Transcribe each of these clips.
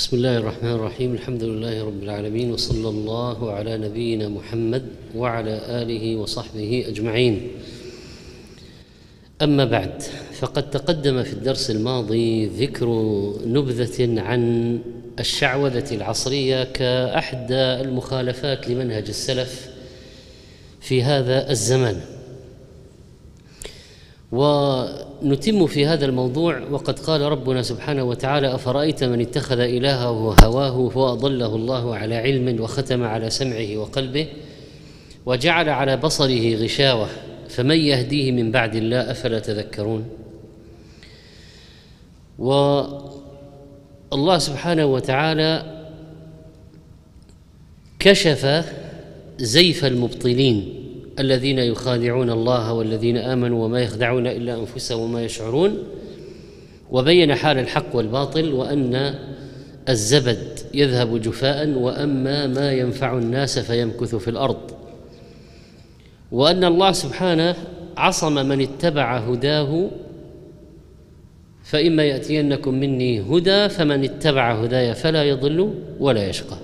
بسم الله الرحمن الرحيم. الحمد لله رب العالمين وصلى الله على نبينا محمد وعلى آله وصحبه أجمعين. أما بعد فقد تقدم في الدرس الماضي ذكر نبذة عن الشعوذة العصرية كاحدى المخالفات لمنهج السلف في هذا الزمان. ونتم في هذا الموضوع وقد قال ربنا سبحانه وتعالى أفرأيت من اتخذ إلهه هواه واضله الله على علم وختم على سمعه وقلبه وجعل على بصره غشاوة فمن يهديه من بعد الله أفلا تذكرون؟ والله سبحانه وتعالى كشف زيف المبطلين الذين يخادعون الله والذين آمنوا وما يخدعون إلا أنفسهم وما يشعرون وبين حال الحق والباطل وأن الزبد يذهب جفاء وأما ما ينفع الناس فيمكث في الأرض. وأن الله سبحانه عصم من اتبع هداه فإما يأتينكم مني هدى فمن اتبع هداي فلا يضل ولا يشقى.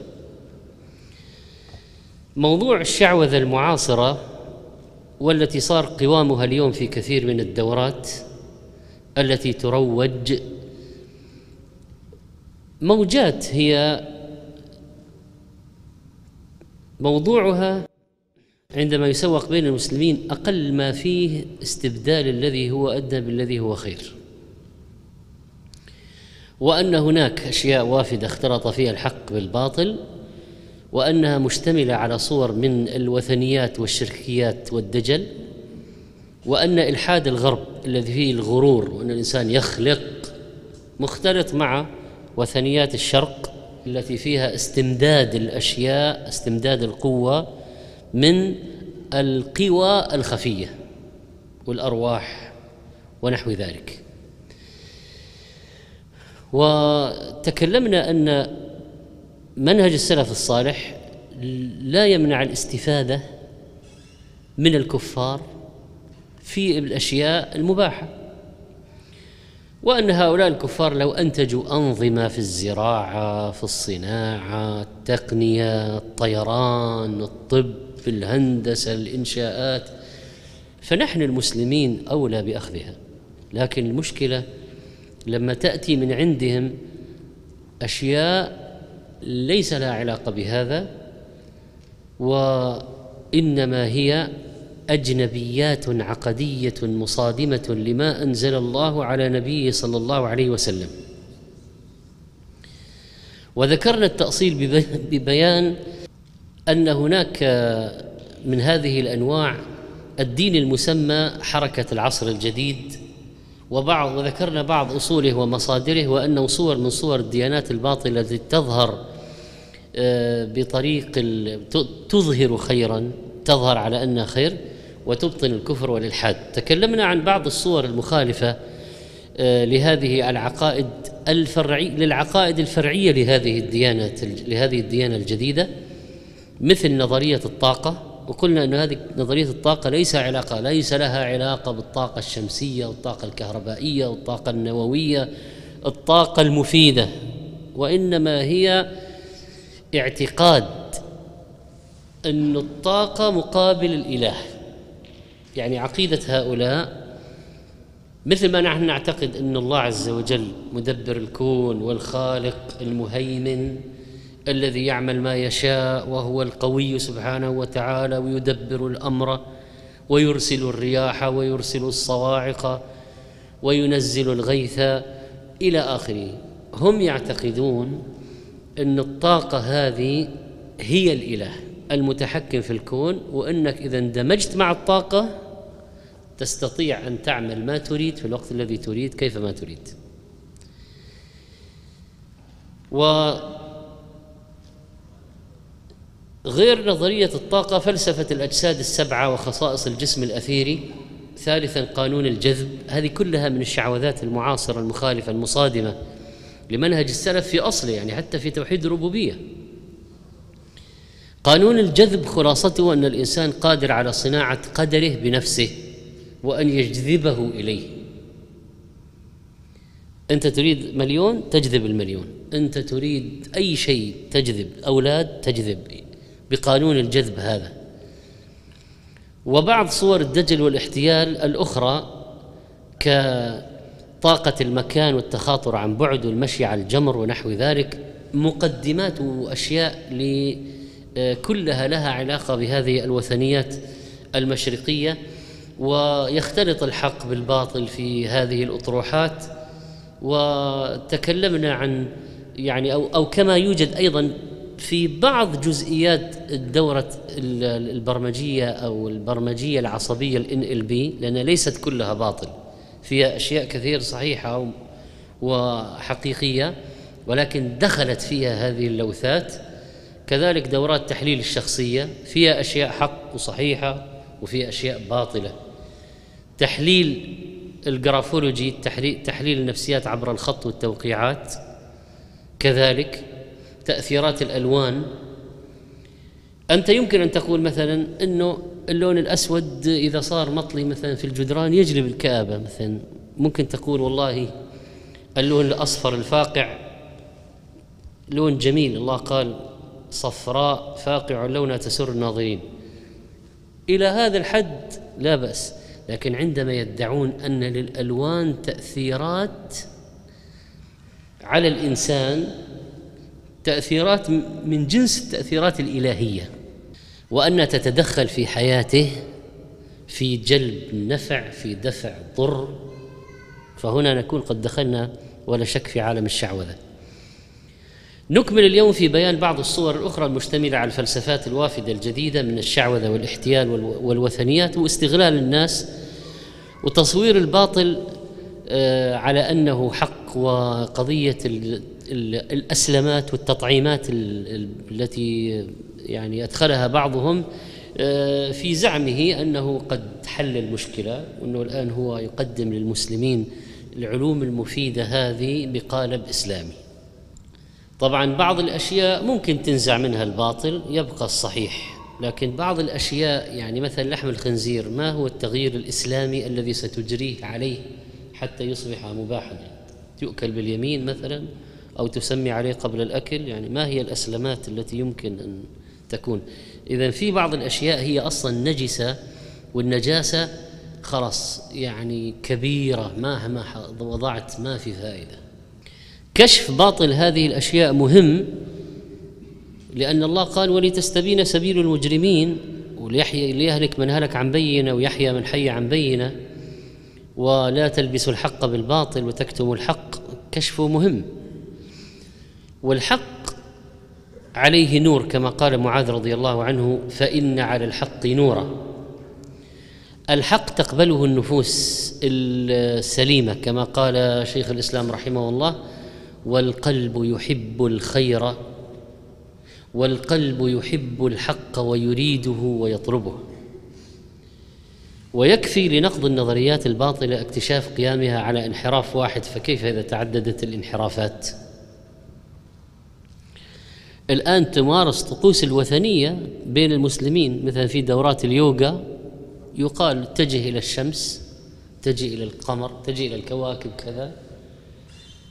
موضوع الشعوذة المعاصرة والتي صار قوامها اليوم في كثير من الدورات التي تروج موجات هي موضوعها عندما يسوق بين المسلمين أقل ما فيه استبدال الذي هو أدنى بالذي هو خير. وأن هناك أشياء وافدة اختلط فيها الحق بالباطل وأنها مشتملة على صور من الوثنيات والشركيات والدجل وأن إلحاد الغرب الذي فيه الغرور وأن الإنسان يخلق مختلط مع وثنيات الشرق التي فيها استمداد الأشياء استمداد القوة من القوى الخفية والأرواح ونحو ذلك. وتكلمنا أن منهج السلف الصالح لا يمنع الاستفادة من الكفار في الأشياء المباحة. وأن هؤلاء الكفار لو أنتجوا أنظمة في الزراعة في الصناعة التقنية الطيران الطب الهندسة الإنشاءات فنحن المسلمين أولى بأخذها. لكن المشكلة لما تأتي من عندهم أشياء ليس لها علاقة بهذا وإنما هي أجنبيات عقدية مصادمة لما أنزل الله على نبيه صلى الله عليه وسلم. وذكرنا التأصيل ببيان أن هناك من هذه الأنواع الدين المسمى حركة العصر الجديد. وبعض وذكرنا بعض أصوله ومصادره وأنه صور من صور الديانات الباطلة التي تظهر بطريق تظهر خيرا تظهر على أنها خير وتبطن الكفر والإلحاد. تكلمنا عن بعض الصور المخالفة لهذه العقائد الفرعي للعقائد الفرعية لهذه الديانه لهذه الديانة الجديدة مثل نظرية الطاقة وقلنا أن هذه نظرية الطاقة ليس علاقة ليس لها علاقة بالطاقة الشمسية والطاقه الكهربائية والطاقه النووية الطاقة المفيدة وإنما هي اعتقاد أن الطاقة مقابل الإله. يعني عقيدة هؤلاء مثل ما نحن نعتقد أن الله عز وجل مدبر الكون والخالق المهيمن الذي يعمل ما يشاء وهو القوي سبحانه وتعالى ويدبر الأمر ويرسل الرياح ويرسل الصواعق وينزل الغيث إلى آخره. هم يعتقدون أن الطاقة هذه هي الإله المتحكم في الكون وأنك إذا اندمجت مع الطاقة تستطيع أن تعمل ما تريد في الوقت الذي تريد كيفما تريد. و غير نظرية الطاقة فلسفة الأجساد السبعة وخصائص الجسم الأثيري ثالثا قانون الجذب. هذه كلها من الشعوذات المعاصرة المخالفة المصادمة لمنهج السلف في أصله يعني حتى في توحيد الربوبية. قانون الجذب خلاصته أن الإنسان قادر على صناعة قدره بنفسه وأن يجذبه إليه. أنت تريد مليون تجذب المليون. أنت تريد أي شيء تجذب أولاد تجذب. بقانون الجذب هذا. وبعض صور الدجل والاحتيال الأخرى كطاقة المكان والتخاطر عن بعد والمشي على الجمر ونحو ذلك مقدمات وأشياء كلها لها علاقة بهذه الوثنيات المشرقية. ويختلط الحق بالباطل في هذه الأطروحات. وتكلمنا عن يعني أو, أو كما يوجد أيضا في بعض جزئيات الدورة البرمجية أو البرمجية العصبية ال NLP لأن ليست كلها باطل. فيها أشياء كثير صحيحة وحقيقية ولكن دخلت فيها هذه اللوثات. كذلك دورات تحليل الشخصية فيها أشياء حق وصحيحة وفيها أشياء باطلة. تحليل الجرافولوجي تحليل النفسيات عبر الخط والتوقيعات. كذلك تأثيرات الألوان أنت يمكن أن تقول مثلا أنه اللون الأسود إذا صار مطلي مثلا في الجدران يجلب الكآبة مثلا. ممكن تقول والله اللون الأصفر الفاقع لون جميل الله قال صفراء فاقع لونها تسر الناظرين. إلى هذا الحد لا بأس لكن عندما يدعون أن للألوان تأثيرات على الإنسان تأثيرات من جنس التأثيرات الإلهية وأن تتدخل في حياته في جلب النفع في دفع ضر فهنا نكون قد دخلنا ولا شك في عالم الشعوذة. نكمل اليوم في بيان بعض الصور الأخرى المشتملة على الفلسفات الوافدة الجديدة من الشعوذة والاحتيال والوثنيات واستغلال الناس وتصوير الباطل آه، على أنه حق وقضية الأسلمات والتطعيمات التي يعني أدخلها بعضهم آه، في زعمه أنه قد حل المشكلة وأنه الآن هو يقدم للمسلمين العلوم المفيدة هذه بقالب إسلامي. طبعا بعض الأشياء ممكن تنزع منها الباطل يبقى الصحيح لكن بعض الأشياء يعني مثلا لحم الخنزير ما هو التغيير الإسلامي الذي ستجريه عليه حتى يصبح مباحا؟ يؤكل باليمين مثلا أو تسمي عليه قبل الأكل يعني ما هي الأسلمات التي يمكن أن تكون؟ اذا في بعض الأشياء هي أصلا نجسة والنجاسة خلاص يعني كبيرة مهما وضعت ما في فائدة. كشف باطل هذه الأشياء مهم لأن الله قال ولتستبين سبيل المجرمين وليحيى ليهلك من هلك عن بينة ويحيى من حي عن بينة ولا تلبسوا الحق بالباطل وتكتموا الحق كشفه مهم. والحق عليه نور كما قال معاذ رضي الله عنه فإن على الحق نورا. الحق تقبله النفوس السليمة كما قال شيخ الإسلام رحمه الله والقلب يحب الخير والقلب يحب الحق ويريده ويطلبه. ويكفي لنقض النظريات الباطلة اكتشاف قيامها على انحراف واحد فكيف إذا تعددت الانحرافات؟ الآن تمارس طقوس الوثنية بين المسلمين مثلا في دورات اليوغا يقال اتجه إلى الشمس اتجه إلى القمر اتجه إلى الكواكب كذا.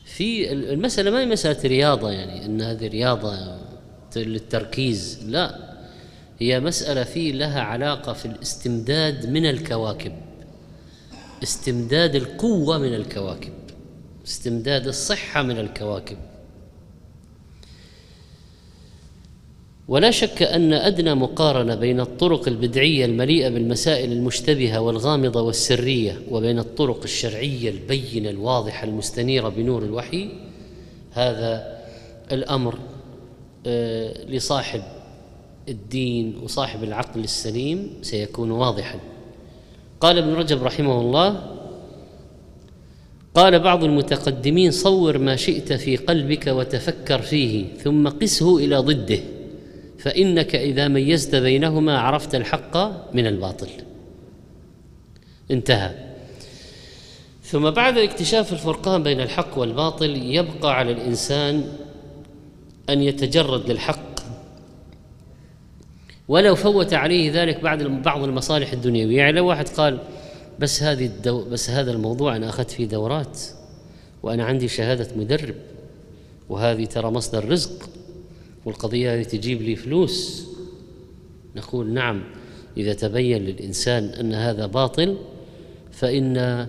في المسألة ما هي مسألة رياضة يعني أن هذه رياضة للتركيز لا. هي مسألة في لها علاقة في الاستمداد من الكواكب استمداد القوة من الكواكب استمداد الصحة من الكواكب. ولا شك أن أدنى مقارنة بين الطرق البدعية المليئة بالمسائل المشتبهة والغامضة والسرية وبين الطرق الشرعية البينة الواضحة المستنيرة بنور الوحي هذا الأمر آه، لصاحب الدين وصاحب العقل السليم سيكون واضحا. قال ابن رجب رحمه الله قال بعض المتقدمين صور ما شئت في قلبك وتفكر فيه ثم قسه إلى ضده. فإنك إذا ميزت بينهما عرفت الحق من الباطل. انتهى. ثم بعد اكتشاف الفرقان بين الحق والباطل يبقى على الإنسان أن يتجرد للحق. ولو فوت عليه ذلك بعد بعض المصالح الدنيوية. يعني لو واحد قال بس هذه الدو بس هذا الموضوع أنا أخذت فيه دورات وأنا عندي شهادة مدرب وهذه ترى مصدر رزق. والقضية هذه تجيب لي فلوس. نقول نعم إذا تبين للإنسان أن هذا باطل فإن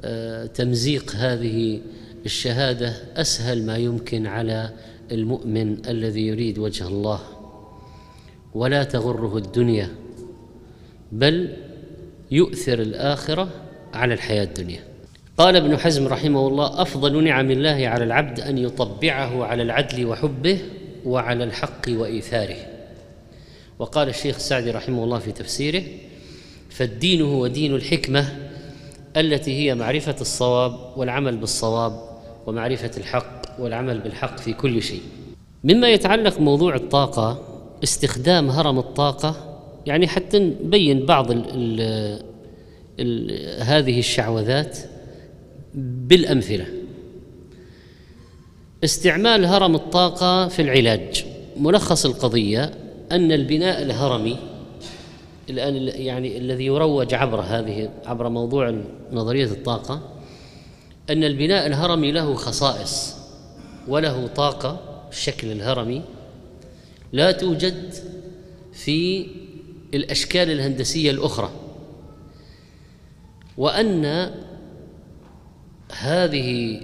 آه، تمزيق هذه الشهادة أسهل ما يمكن على المؤمن الذي يريد وجه الله. ولا تغره الدنيا بل يؤثر الآخرة على الحياة الدنيا. قال ابن حزم رحمه الله أفضل نعم الله على العبد أن يطبعه على العدل وحبه وعلى الحق وإيثاره. وقال الشيخ السعدي رحمه الله في تفسيره فالدين هو دين الحكمة التي هي معرفة الصواب والعمل بالصواب ومعرفة الحق والعمل بالحق في كل شيء. مما يتعلق موضوع الطاقة استخدام هرم الطاقة يعني حتى نبين بعض ال ال ال هذه الشعوذات بالأمثلة. استعمال هرم الطاقة في العلاج. ملخص القضية أن البناء الهرمي الآن يعني الذي يروج عبر هذه عبر موضوع نظرية الطاقة أن البناء الهرمي له خصائص وله طاقة الشكل الهرمي لا توجد في الأشكال الهندسية الأخرى. وأن هذه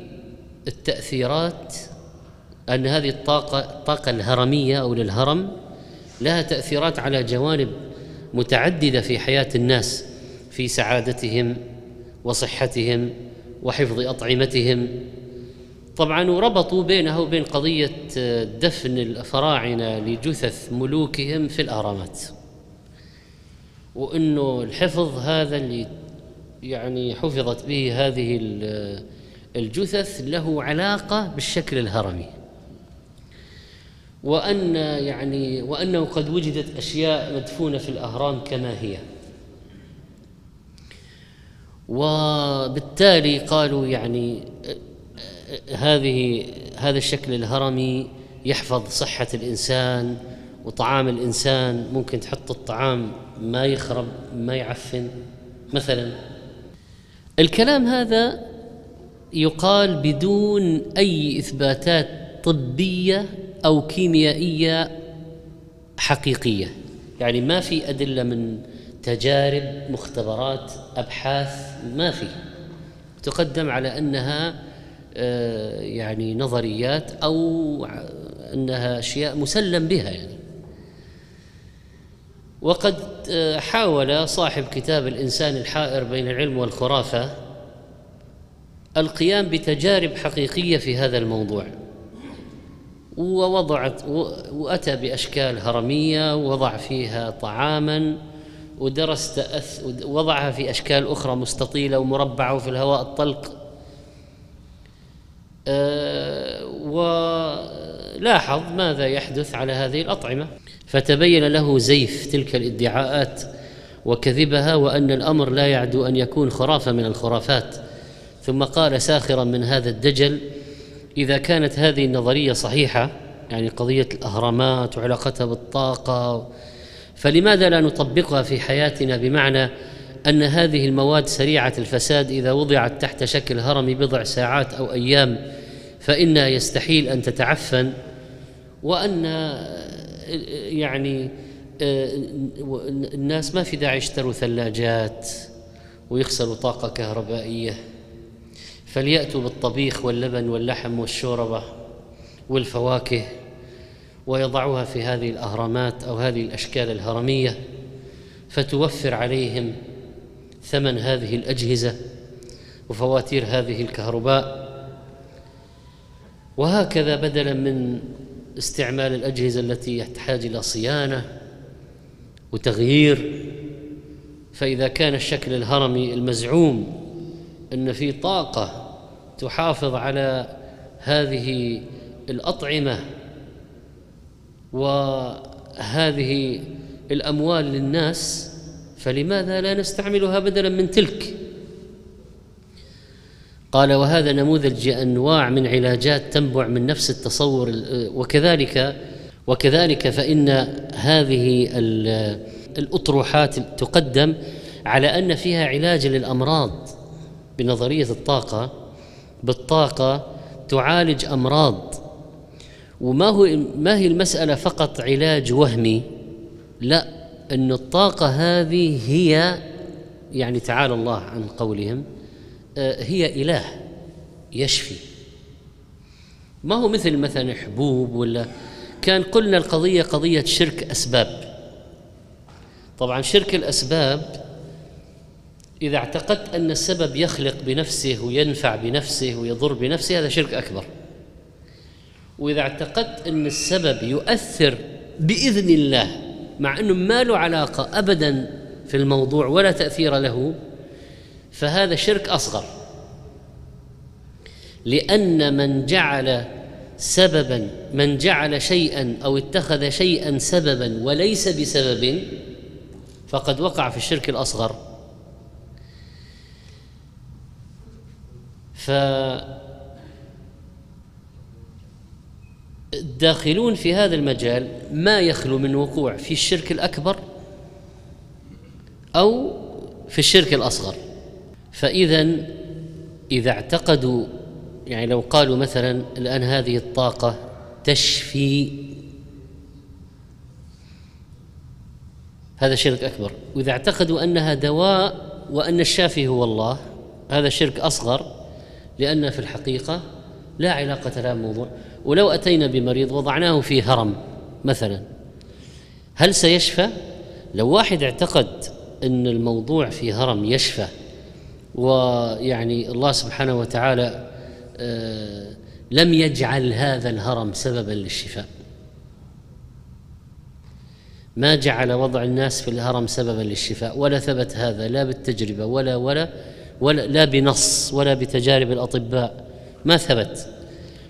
التأثيرات أن هذه الطاقة الطاقة الهرمية أو للهرم لها تأثيرات على جوانب متعددة في حياة الناس في سعادتهم وصحتهم وحفظ أطعمتهم. طبعا وربطوا بينها وبين قضية دفن الفراعنة لجثث ملوكهم في الأهرامات. وأنه الحفظ هذا اللي يعني حفظت به هذه الجثث له علاقة بالشكل الهرمي. وأن يعني وأنه قد وجدت أشياء مدفونة في الأهرام كما هي. وبالتالي قالوا يعني هذه هذا الشكل الهرمي يحفظ صحة الإنسان وطعام الإنسان. ممكن تحط الطعام ما يخرب ما يعفن. مثلا الكلام هذا يقال بدون أي إثباتات طبية أو كيميائية حقيقية. يعني ما في أدلة من تجارب مختبرات أبحاث ما في. تقدم على أنها آه، يعني نظريات أو أنها أشياء مسلم بها يعني. وقد آه، حاول صاحب كتاب الإنسان الحائر بين العلم والخرافة القيام بتجارب حقيقية في هذا الموضوع. ووضعت وأتى بأشكال هرمية ووضع فيها طعاما ودرس تأث وضعها في أشكال أخرى مستطيلة ومربعة وفي الهواء الطلق. أه ولاحظ ماذا يحدث على هذه الأطعمة. فتبين له زيف تلك الادعاءات وكذبها وأن الأمر لا يعدو أن يكون خرافة من الخرافات. ثم قال ساخرا من هذا الدجل إذا كانت هذه النظرية صحيحة يعني قضية الأهرامات وعلاقتها بالطاقة فلماذا لا نطبقها في حياتنا بمعنى أن هذه المواد سريعة الفساد إذا وضعت تحت شكل هرمي بضع ساعات أو أيام فانها يستحيل أن تتعفن؟ وأن يعني الناس ما في داعي يشتروا ثلاجات ويغسلوا طاقة كهربائية. فليأتوا بالطبيخ واللبن واللحم والشوربة والفواكه ويضعوها في هذه الأهرامات أو هذه الأشكال الهرمية فتوفر عليهم ثمن هذه الأجهزة وفواتير هذه الكهرباء. وهكذا بدلا من استعمال الأجهزة التي تحتاج إلى صيانة وتغيير فإذا كان الشكل الهرمي المزعوم إن في طاقة تحافظ على هذه الأطعمة وهذه الأموال للناس فلماذا لا نستعملها بدلا من تلك؟ قال وهذا نموذج أنواع من علاجات تنبع من نفس التصور وكذلك وكذلك فإن هذه الأطروحات تقدم على أن فيها علاج للأمراض بنظرية الطاقة. بالطاقة تعالج أمراض. وما هو ما هي المسألة فقط علاج وهمي؟ لا أن الطاقة هذه هي يعني تعالى الله عن قولهم آه، هي إله يشفي. ما هو مثل مثلا حبوب ولا كان قلنا القضية قضية شرك أسباب. طبعا شرك الأسباب إذا اعتقدت أن السبب يخلق بنفسه وينفع بنفسه ويضر بنفسه هذا شرك أكبر. وإذا اعتقدت أن السبب يؤثر بإذن الله مع أنه ما له علاقة أبدا في الموضوع ولا تأثير له فهذا شرك أصغر. لأن من جعل سببا من جعل شيئا أو اتخذ شيئا سببا وليس بسبب فقد وقع في الشرك الأصغر. ف الداخلون في هذا المجال ما يخلو من وقوع في الشرك الأكبر أو في الشرك الأصغر. فإذا إذا اعتقدوا يعني لو قالوا مثلا الآن هذه الطاقة تشفي هذا شرك أكبر. وإذا اعتقدوا أنها دواء وأن الشافي هو الله هذا شرك أصغر لأن في الحقيقة لا علاقة لها بالموضوع ولو أتينا بمريض وضعناه في هرم مثلا هل سيشفى؟ لو واحد اعتقد أن الموضوع في هرم يشفى ويعني الله سبحانه وتعالى آه، لم يجعل هذا الهرم سببا للشفاء ما جعل وضع الناس في الهرم سببا للشفاء ولا ثبت هذا لا بالتجربة ولا ولا ولا لا بنص ولا بتجارب الأطباء. ما ثبت.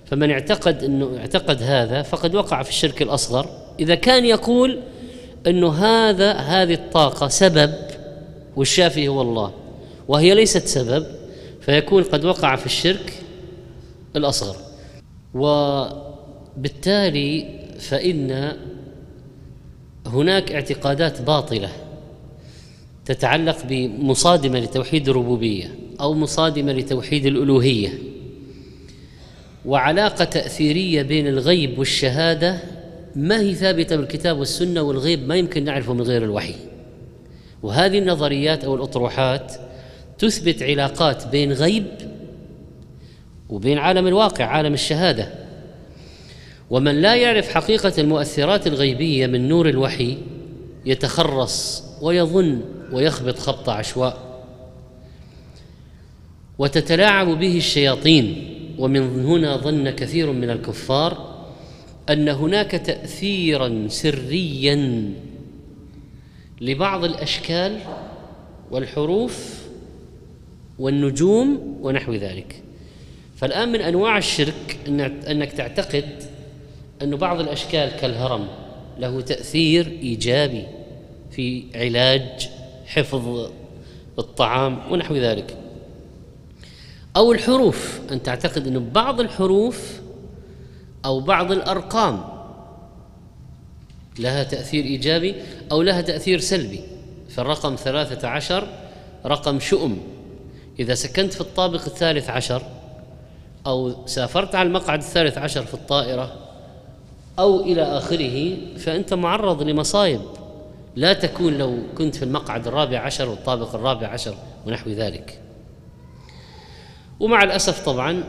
فمن اعتقد انه اعتقد هذا فقد وقع في الشرك الأصغر. إذا كان يقول إنه هذا هذه الطاقة سبب والشافي هو الله وهي ليست سبب فيكون قد وقع في الشرك الأصغر. وبالتالي فإن هناك اعتقادات باطلة. تتعلق بمصادمة لتوحيد الربوبية أو مصادمة لتوحيد الألوهية. وعلاقة تأثيرية بين الغيب والشهادة ما هي ثابتة بالكتاب والسنة والغيب ما يمكن نعرفه من غير الوحي. وهذه النظريات أو الأطروحات تثبت علاقات بين غيب وبين عالم الواقع عالم الشهادة. ومن لا يعرف حقيقة المؤثرات الغيبية من نور الوحي يتخرص ويظن ويخبط خبط عشواء. وتتلاعب به الشياطين ومن هنا ظن كثير من الكفار أن هناك تاثيرا سريا لبعض الأشكال والحروف والنجوم ونحو ذلك. فالآن من أنواع الشرك أنك تعتقد أن بعض الأشكال كالهرم له تأثير إيجابي. في علاج حفظ الطعام ونحو ذلك. أو الحروف أن تعتقد أن بعض الحروف أو بعض الأرقام لها تأثير إيجابي أو لها تأثير سلبي. فالرقم ثلاثة عشر رقم شؤم. إذا سكنت في الطابق الثالث عشر أو سافرت على المقعد الثالث عشر في الطائرة أو إلى آخره فأنت معرض لمصايب. لا تكون لو كنت في المقعد الرابع عشر والطابق الرابع عشر ونحو ذلك. ومع الأسف طبعا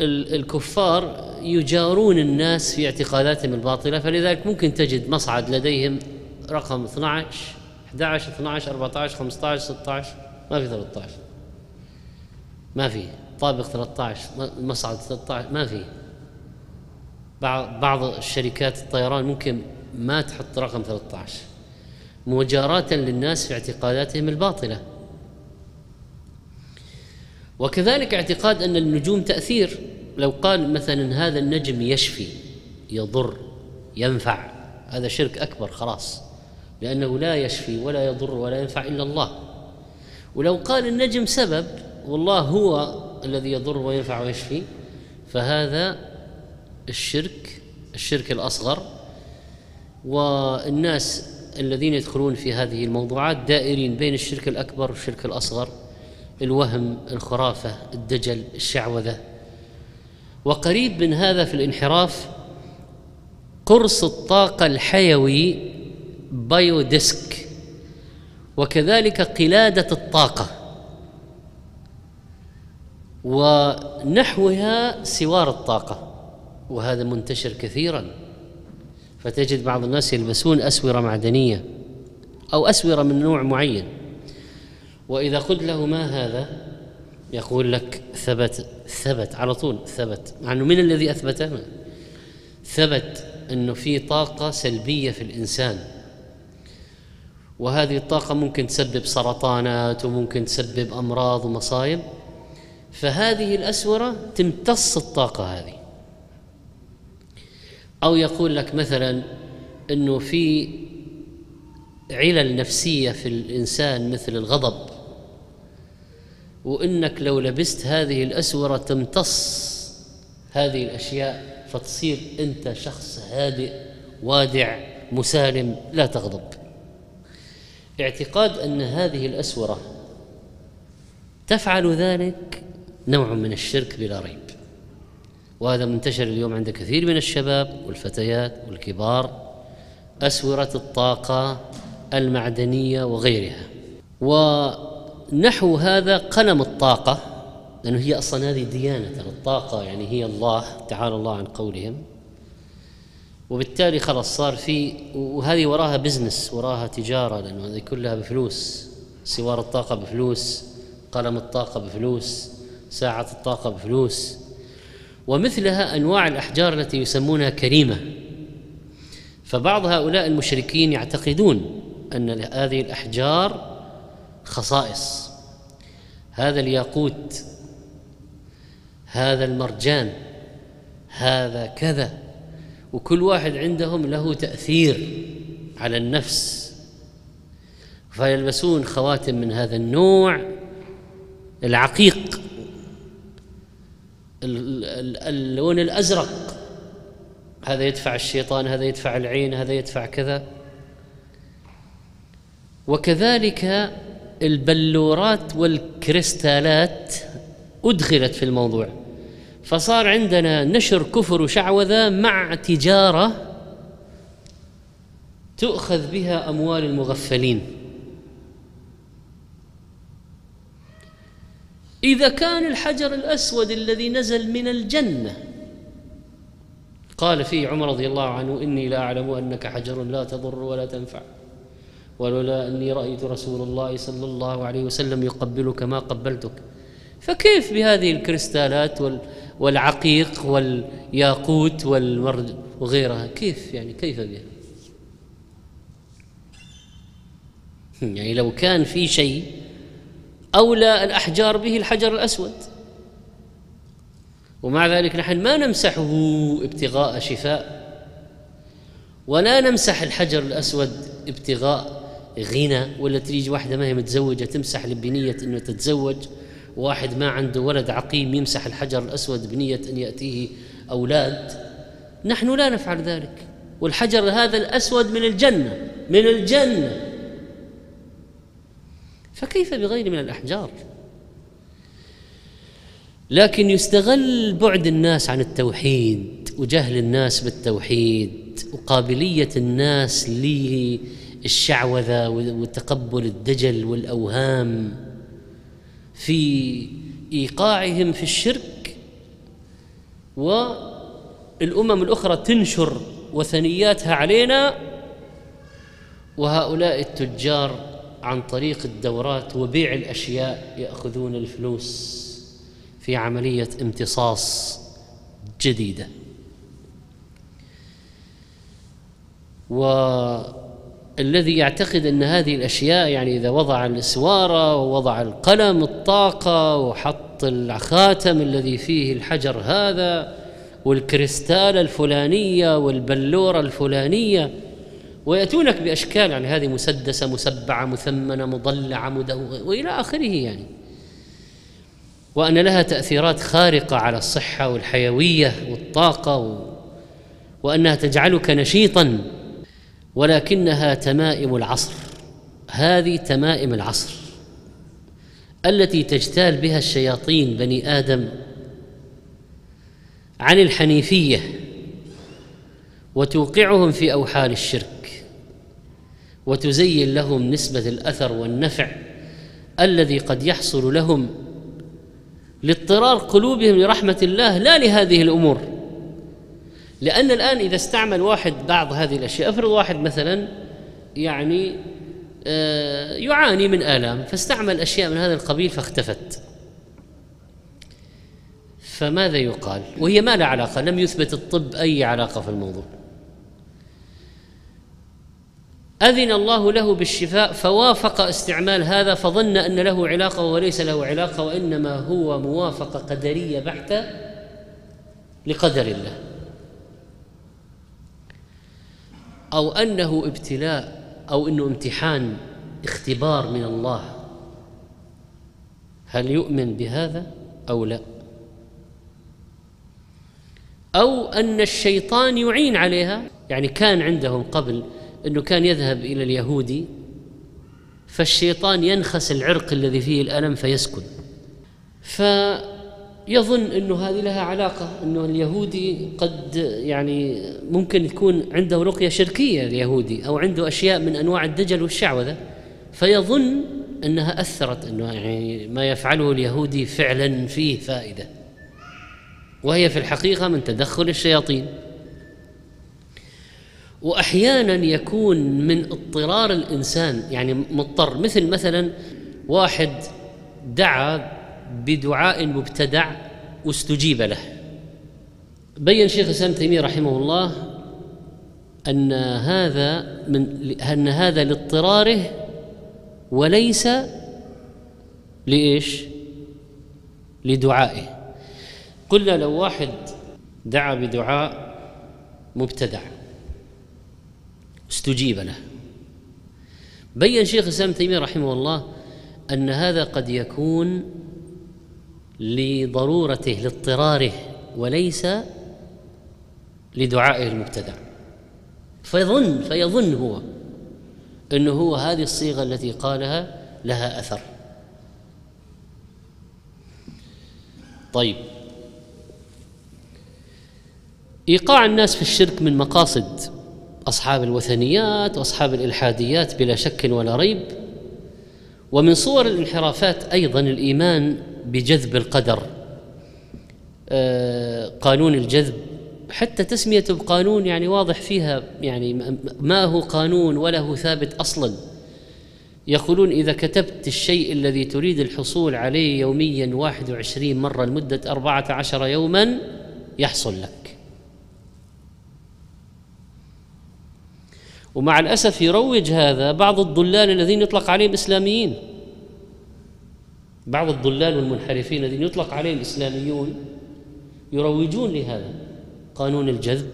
الكفار يجارون الناس في اعتقاداتهم الباطلة فلذلك ممكن تجد مصعد لديهم رقم 12 11 12 14 15 16 ما في 13 ما في. طابق 13 مصعد 13 ما في. بعض الشركات الطيران ممكن ما تحط رقم 13 مجاراة للناس في اعتقاداتهم الباطلة. وكذلك اعتقاد أن النجوم تأثير. لو قال مثلا هذا النجم يشفي يضر ينفع هذا شرك أكبر خلاص لأنه لا يشفي ولا يضر ولا ينفع إلا الله. ولو قال النجم سبب والله هو الذي يضر وينفع ويشفي فهذا الشرك الشرك الأصغر. والناس الذين يدخلون في هذه الموضوعات دائرين بين الشرك الأكبر والشرك الأصغر الوهم الخرافة الدجل الشعوذة. وقريب من هذا في الانحراف قرص الطاقة الحيوي بايوديسك وكذلك قلادة الطاقة. ونحوها سوار الطاقة وهذا منتشر كثيرا. فتجد بعض الناس يلبسون أسورة معدنية أو أسورة من نوع معين. وإذا قلت له ما هذا؟ يقول لك ثبت ثبت على طول ثبت. مع أنه من الذي أثبته؟ ثبت أنه في طاقة سلبية في الإنسان. وهذه الطاقة ممكن تسبب سرطانات وممكن تسبب أمراض ومصايب. فهذه الأسورة تمتص الطاقة هذه. أو يقول لك مثلا أنه في علل نفسية في الإنسان مثل الغضب وإنك لو لبست هذه الأسورة تمتص هذه الأشياء فتصير أنت شخص هادئ وادع مسالم لا تغضب. اعتقاد أن هذه الأسورة تفعل ذلك نوع من الشرك بلا ريب. وهذا منتشر اليوم عند كثير من الشباب والفتيات والكبار أسورة الطاقة المعدنية وغيرها. ونحو هذا قلم الطاقة لأنه هي أصلا هذه ديانة الطاقة يعني هي الله تعالى الله عن قولهم. وبالتالي خلاص صار في وهذه وراها business وراها تجارة لأنه هذه كلها بفلوس. سوار الطاقة بفلوس قلم الطاقة بفلوس ساعة الطاقة بفلوس. ومثلها أنواع الأحجار التي يسمونها كريمة. فبعض هؤلاء المشركين يعتقدون أن هذه الأحجار خصائص. هذا الياقوت هذا المرجان هذا كذا. وكل واحد عندهم له تأثير على النفس. فيلبسون خواتم من هذا النوع العقيق. اللون الأزرق. هذا يدفع الشيطان هذا يدفع العين هذا يدفع كذا. وكذلك البلورات والكريستالات أدخلت في الموضوع. فصار عندنا نشر كفر وشعوذة مع تجارة تؤخذ بها أموال المغفلين. إذا كان الحجر الأسود الذي نزل من الجنة. قال فيه عمر رضي الله عنه إني لا أعلم أنك حجر لا تضر ولا تنفع ولولا أني رأيت رسول الله صلى الله عليه وسلم يقبلك ما قبلتك. فكيف بهذه الكريستالات والعقيق والياقوت والمرد وغيرها؟ كيف يعني؟ كيف بها؟ يعني لو كان في شيء أولى الأحجار به الحجر الأسود. ومع ذلك نحن ما نمسحه ابتغاء شفاء ولا نمسح الحجر الأسود ابتغاء غنى. ولا تيجي واحدة ما هي متزوجة تمسح بنية أنه تتزوج واحد ما عنده ولد عقيم يمسح الحجر الأسود بنية أن يأتيه أولاد. نحن لا نفعل ذلك. والحجر هذا الأسود من الجنة من الجنة. فكيف بغير من الأحجار؟ لكن يستغل بعد الناس عن التوحيد وجهل الناس بالتوحيد وقابلية الناس للشعوذة وتقبل الدجل والأوهام في إيقاعهم في الشرك والأمم الأخرى تنشر وثنياتها علينا وهؤلاء التجار عن طريق الدورات وبيع الأشياء يأخذون الفلوس في عملية امتصاص جديدة. و الذي يعتقد أن هذه الأشياء يعني إذا وضع الإسوارة ووضع القلم الطاقة وحط الخاتم الذي فيه الحجر هذا والكريستال الفلانية والبلورة الفلانية ويأتونك بأشكال يعني هذه مسدسة مسبعة مثمنة مضلعة مدوغه وإلى آخره يعني. وأن لها تأثيرات خارقة على الصحة والحيوية والطاقة و وأنها تجعلك نشيطا ولكنها تمائم العصر. هذه تمائم العصر التي تجتال بها الشياطين بني آدم عن الحنيفية وتوقعهم في أوحال الشرك. وتزين لهم نسبة الأثر والنفع الذي قد يحصل لهم لاضطرار قلوبهم لرحمة الله لا لهذه الأمور. لأن الآن إذا استعمل واحد بعض هذه الأشياء افرض واحد مثلا يعني آه، يعاني من آلام فاستعمل أشياء من هذا القبيل فاختفت. فماذا يقال؟ وهي ما لها علاقة لم يثبت الطب أي علاقة في الموضوع. أذن الله له بالشفاء فوافق استعمال هذا فظن أن له علاقة وليس له علاقة وإنما هو موافقة قدرية بحتة لقدر الله. أو أنه ابتلاء أو أنه امتحان اختبار من الله. هل يؤمن بهذا أو لا؟ أو أن الشيطان يعين عليها يعني كان عندهم قبل إنه كان يذهب إلى اليهودي فالشيطان ينخس العرق الذي فيه الألم فيسكن. فيظن إنه هذه لها علاقة إنه اليهودي قد يعني ممكن يكون عنده رقية شركية اليهودي أو عنده أشياء من أنواع الدجل والشعوذة. فيظن إنها أثرت إنه يعني ما يفعله اليهودي فعلا فيه فائدة. وهي في الحقيقة من تدخل الشياطين. وأحيانا يكون من اضطرار الإنسان يعني مضطر. مثل مثلا واحد دعا بدعاء مبتدع واستجيب له. بين شيخ الإسلام تيمية رحمه الله أن هذا من أن هذا لاضطراره وليس لإيش؟ لدعائه. قلنا لو واحد دعا بدعاء مبتدع استجيب له. بين شيخ الإسلام تيمية رحمه الله أن هذا قد يكون لضرورته لاضطراره وليس لدعائه المبتدع. فيظن فيظن هو انه هو هذه الصيغة التي قالها لها أثر. طيب. إيقاع الناس في الشرك من مقاصد أصحاب الوثنيات وأصحاب الإلحاديات بلا شك ولا ريب. ومن صور الانحرافات أيضا الإيمان بجذب القدر. آه، قانون الجذب. حتى تسميته بقانون يعني واضح فيها يعني ما هو قانون ولا هو ثابت أصلا. يقولون إذا كتبت الشيء الذي تريد الحصول عليه يوميا 21 مرة لمدة 14 يوما يحصل لك. ومع الأسف يروج هذا بعض الضلال الذين يطلق عليهم إسلاميين. بعض الضلال والمنحرفين الذين يطلق عليهم إسلاميون يروجون لهذا قانون الجذب.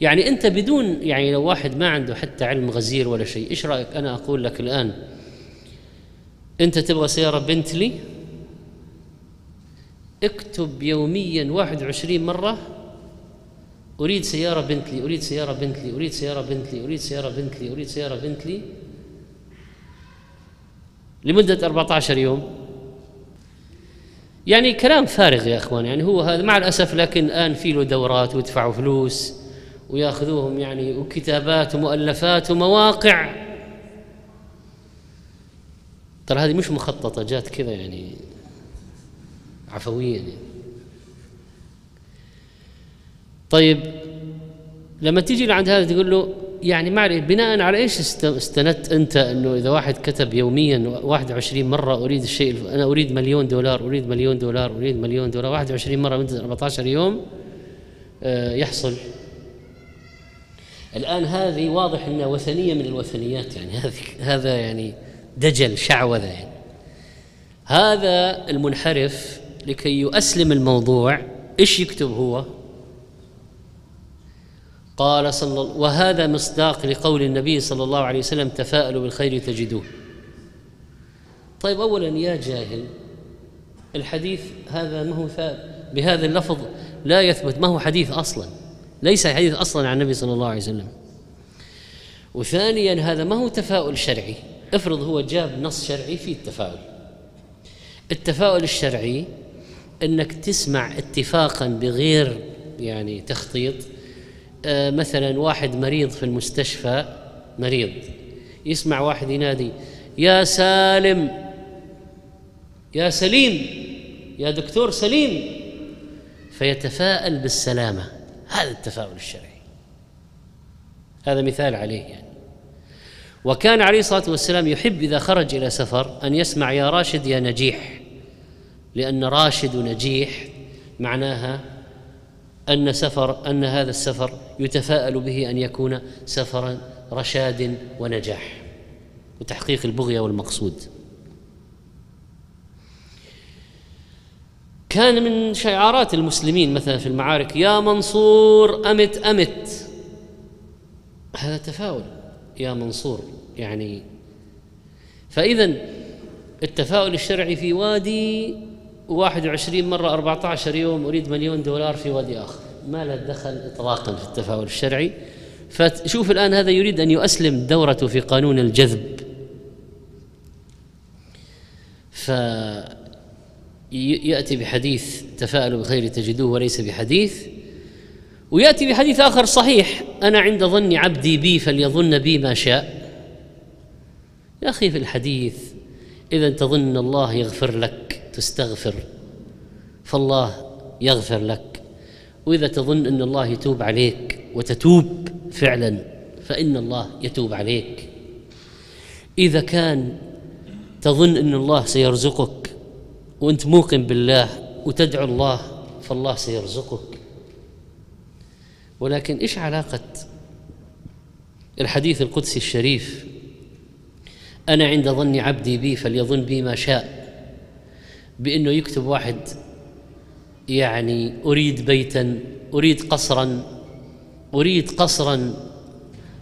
يعني أنت بدون يعني لو واحد ما عنده حتى علم غزير ولا شيء إيش رأيك؟ أنا أقول لك الآن أنت تبغى سيارة بنتلي؟ اكتب يوميا 21 مرة أريد سيارة بنتلي أريد سيارة بنتلي أريد سيارة بنتلي أريد سيارة بنتلي أريد سيارة بنتلي. لمدة 14 يوم. يعني كلام فارغ يا إخوان يعني هو هذا مع الأسف لكن الآن في له دورات ويدفعوا فلوس ويأخذوهم يعني وكتابات ومؤلفات ومواقع. ترى هذه مش مخططة جات كذا يعني عفويا يعني. طيب لما تيجي لعند هذا تقول له يعني ما بناء على إيش استندت أنت إنه إذا واحد كتب يوميا 21 مرة أريد الشيء أنا أريد مليون دولار أريد مليون دولار أريد مليون دولار 21 مرة من 14 يوم آه، يحصل الآن هذه واضح إنها وثنية من الوثنيات يعني هذه هذا يعني دجل شعوذة يعني هذا المنحرف لكي يؤسلم الموضوع إيش يكتب هو؟ قال صلى الله وهذا مصداق لقول النبي صلى الله عليه وسلم تفاءلوا بالخير تجدوه. طيب اولا يا جاهل الحديث هذا ما هو بهذا اللفظ لا يثبت ما هو حديث أصلا ليس حديث أصلا عن النبي صلى الله عليه وسلم. وثانيا هذا ما هو تفاؤل شرعي؟ افرض هو جاب نص شرعي فيه التفاؤل. التفاؤل الشرعي إنك تسمع اتفاقا بغير يعني تخطيط مثلا واحد مريض في المستشفى مريض يسمع واحد ينادي يا سالم يا سليم يا دكتور سليم. فيتفاءل بالسلامة. هذا التفاؤل الشرعي. هذا مثال عليه يعني. وكان عليه الصلاة والسلام يحب إذا خرج إلى سفر أن يسمع يا راشد يا نجيح. لأن راشد ونجيح معناها أن سفر أن هذا السفر يتفاءل به أن يكون سفرا رشاد ونجاح وتحقيق البغية والمقصود. كان من شعارات المسلمين مثلا في المعارك يا منصور أمت أمت. هذا تفاؤل يا منصور يعني. فإذا التفاؤل الشرعي في وادي 21 مرة 14 يوم أريد مليون دولار في وادي آخر. ما له دخل إطلاقا في التفاؤل الشرعي. فشوف الآن هذا يريد أن يؤسلم دورته في قانون الجذب. ف يأتي بحديث تفاءلوا بخير تجدوه وليس بحديث. ويأتي بحديث آخر صحيح. أنا عند ظن عبدي بي فليظن بي ما شاء. يا أخي في الحديث إذا تظن الله يغفر لك تستغفر فالله يغفر لك. وإذا تظن أن الله يتوب عليك وتتوب فعلا فإن الله يتوب عليك. إذا كان تظن أن الله سيرزقك وأنت موقن بالله وتدعو الله فالله سيرزقك. ولكن إيش علاقة الحديث القدسي الشريف؟ أنا عند ظن عبدي بي فليظن بي ما شاء. بأنه يكتب واحد يعني أريد بيتا أريد قصرا أريد قصرا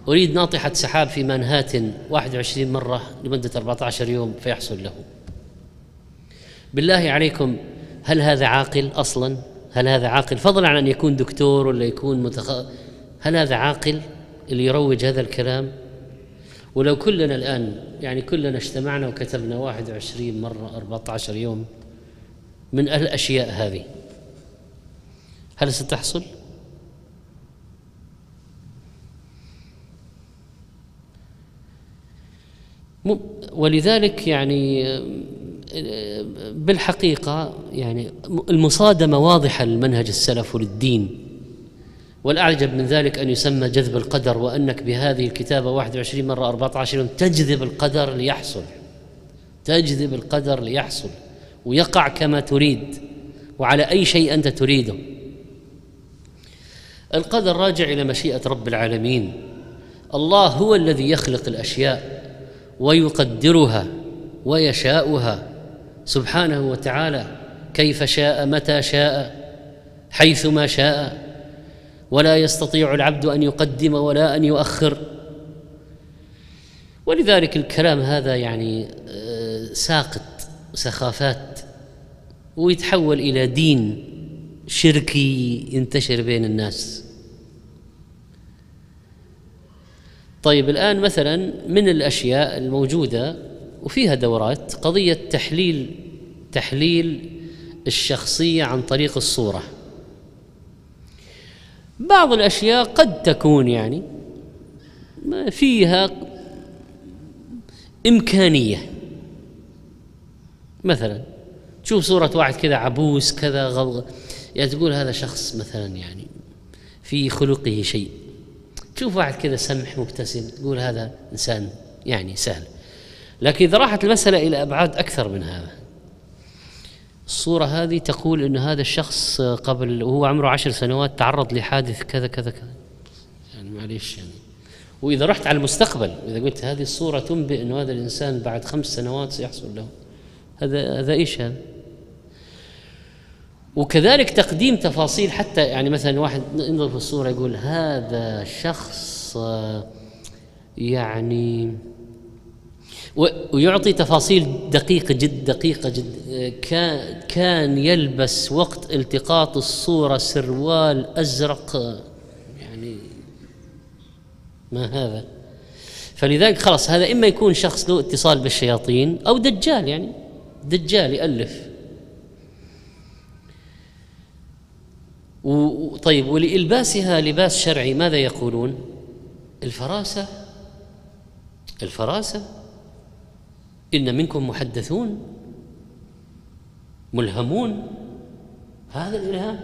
أريد ناطحة سحاب في مانهاتن 21 مرة لمدة 14 يوم فيحصل له. بالله عليكم هل هذا عاقل أصلا؟ هل هذا عاقل؟ فضلا عن أن يكون دكتور ولا يكون متخ... هل هذا عاقل اللي يروج هذا الكلام؟ ولو كلنا الآن يعني كلنا اجتمعنا وكتبنا 21 مرة 14 يوم من الأشياء هذه. هل ستحصل؟ ولذلك يعني بالحقيقة يعني المصادمة واضحة للمنهج السلف وللدين. والأعجب من ذلك أن يسمى جذب القدر وأنك بهذه الكتابة 21 مرة 14 يوم تجذب القدر ليحصل. تجذب القدر ليحصل. ويقع كما تريد وعلى أي شيء أنت تريده. القدر راجع إلى مشيئة رب العالمين. الله هو الذي يخلق الأشياء ويقدرها ويشاؤها. سبحانه وتعالى كيف شاء متى شاء حيث ما شاء. ولا يستطيع العبد أن يقدم ولا أن يؤخر. ولذلك الكلام هذا يعني آه، ساقط. سخافات ويتحول إلى دين شركي ينتشر بين الناس. طيب الآن مثلا من الأشياء الموجودة وفيها دورات قضية تحليل تحليل الشخصية عن طريق الصورة. بعض الأشياء قد تكون يعني فيها إمكانية. مثلا. تشوف صورة واحد كذا عبوس كذا غلغ. يعني تقول هذا شخص مثلا يعني في خلقه شيء. تشوف واحد كذا سمح مبتسم تقول هذا إنسان يعني سهل. لكن إذا راحت المسألة إلى أبعاد أكثر من هذا. الصورة هذه تقول أن هذا الشخص قبل وهو عمره عشر سنوات تعرض لحادث كذا كذا كذا. يعني معليش يعني. وإذا رحت على المستقبل إذا قلت هذه الصورة تنبئ أن هذا الإنسان بعد خمس سنوات سيحصل له. هذا هذا إيش هذا؟ وكذلك تقديم تفاصيل حتى يعني مثلا واحد ينظر في الصورة يقول هذا شخص يعني ويعطي تفاصيل دقيقة جد دقيقة جد كان يلبس وقت التقاط الصورة سروال أزرق. يعني ما هذا؟ فلذلك خلاص هذا إما يكون شخص له اتصال بالشياطين أو دجال يعني. دجال يألف. طيب ولإلباسها لباس شرعي ماذا يقولون؟ الفراسة؟ الفراسة؟ إن منكم محدثون؟ ملهمون؟ هذا الإلهام؟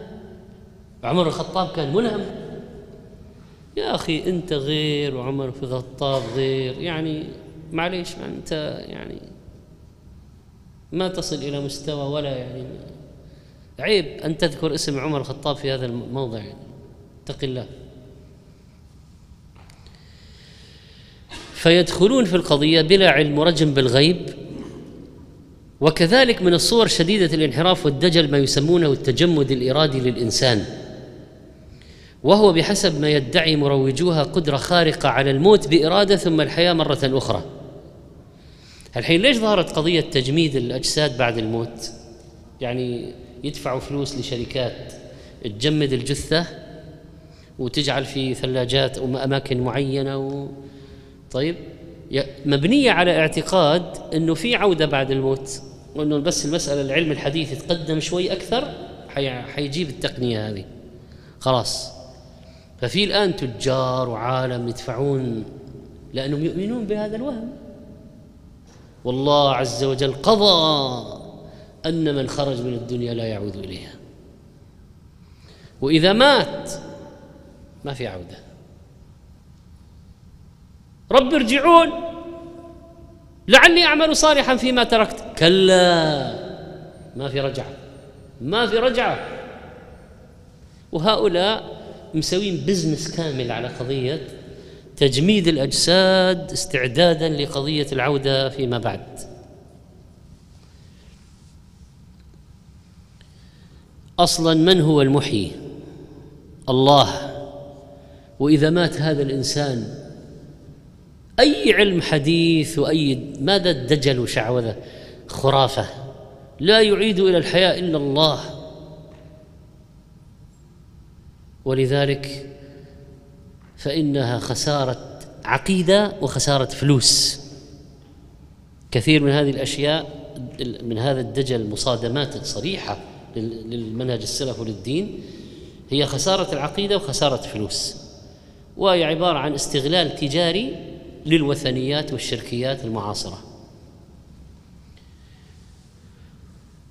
عمر الخطاب كان ملهم. يا أخي أنت غير وعمر في الخطاب غير. يعني معليش أنت يعني ما تصل إلى مستوى ولا يعني. عيب أن تذكر اسم عمر الخطاب في هذا الموضع. يعني اتق الله. فيدخلون في القضية بلا علم ورجم بالغيب وكذلك من الصور شديدة الانحراف والدجل ما يسمونه التجمد الإرادي للإنسان. وهو بحسب ما يدعي مروجوها قدرة خارقة على الموت بإرادة ثم الحياة مرة أخرى. الحين ليش ظهرت قضية تجميد الأجساد بعد الموت؟ يعني يدفعوا فلوس لشركات تجمد الجثة وتجعل في ثلاجات أو أماكن معينة و... طيب مبنية على اعتقاد أنه في عودة بعد الموت وأنه بس المسألة العلم الحديث يتقدم شوي أكثر حيجيب التقنية هذه. خلاص. ففي الآن تجار وعالم يدفعون لأنهم يؤمنون بهذا الوهم. والله عز وجل قضى أن من خرج من الدنيا لا يعود إليها. وإذا مات ما في عودة. رب ارجعون. لعلي أعمل صالحا فيما تركت. كلا. ما في رجعة. ما في رجعة. وهؤلاء مسوين بزنس كامل على قضية تجميد الأجساد استعدادا لقضية العودة فيما بعد. أصلا من هو المحيي؟ الله. وإذا مات هذا الإنسان أي علم حديث وأي ماذا الدجل وشعوذه خرافة. لا يعيد إلى الحياة إلا الله. ولذلك فإنها خسارة عقيدة وخسارة فلوس. كثير من هذه الأشياء من هذا الدجل مصادمات صريحة للمنهج السلف وللدين هي خسارة العقيدة وخسارة فلوس وهي عبارة عن استغلال تجاري للوثنيات والشركيات المعاصرة.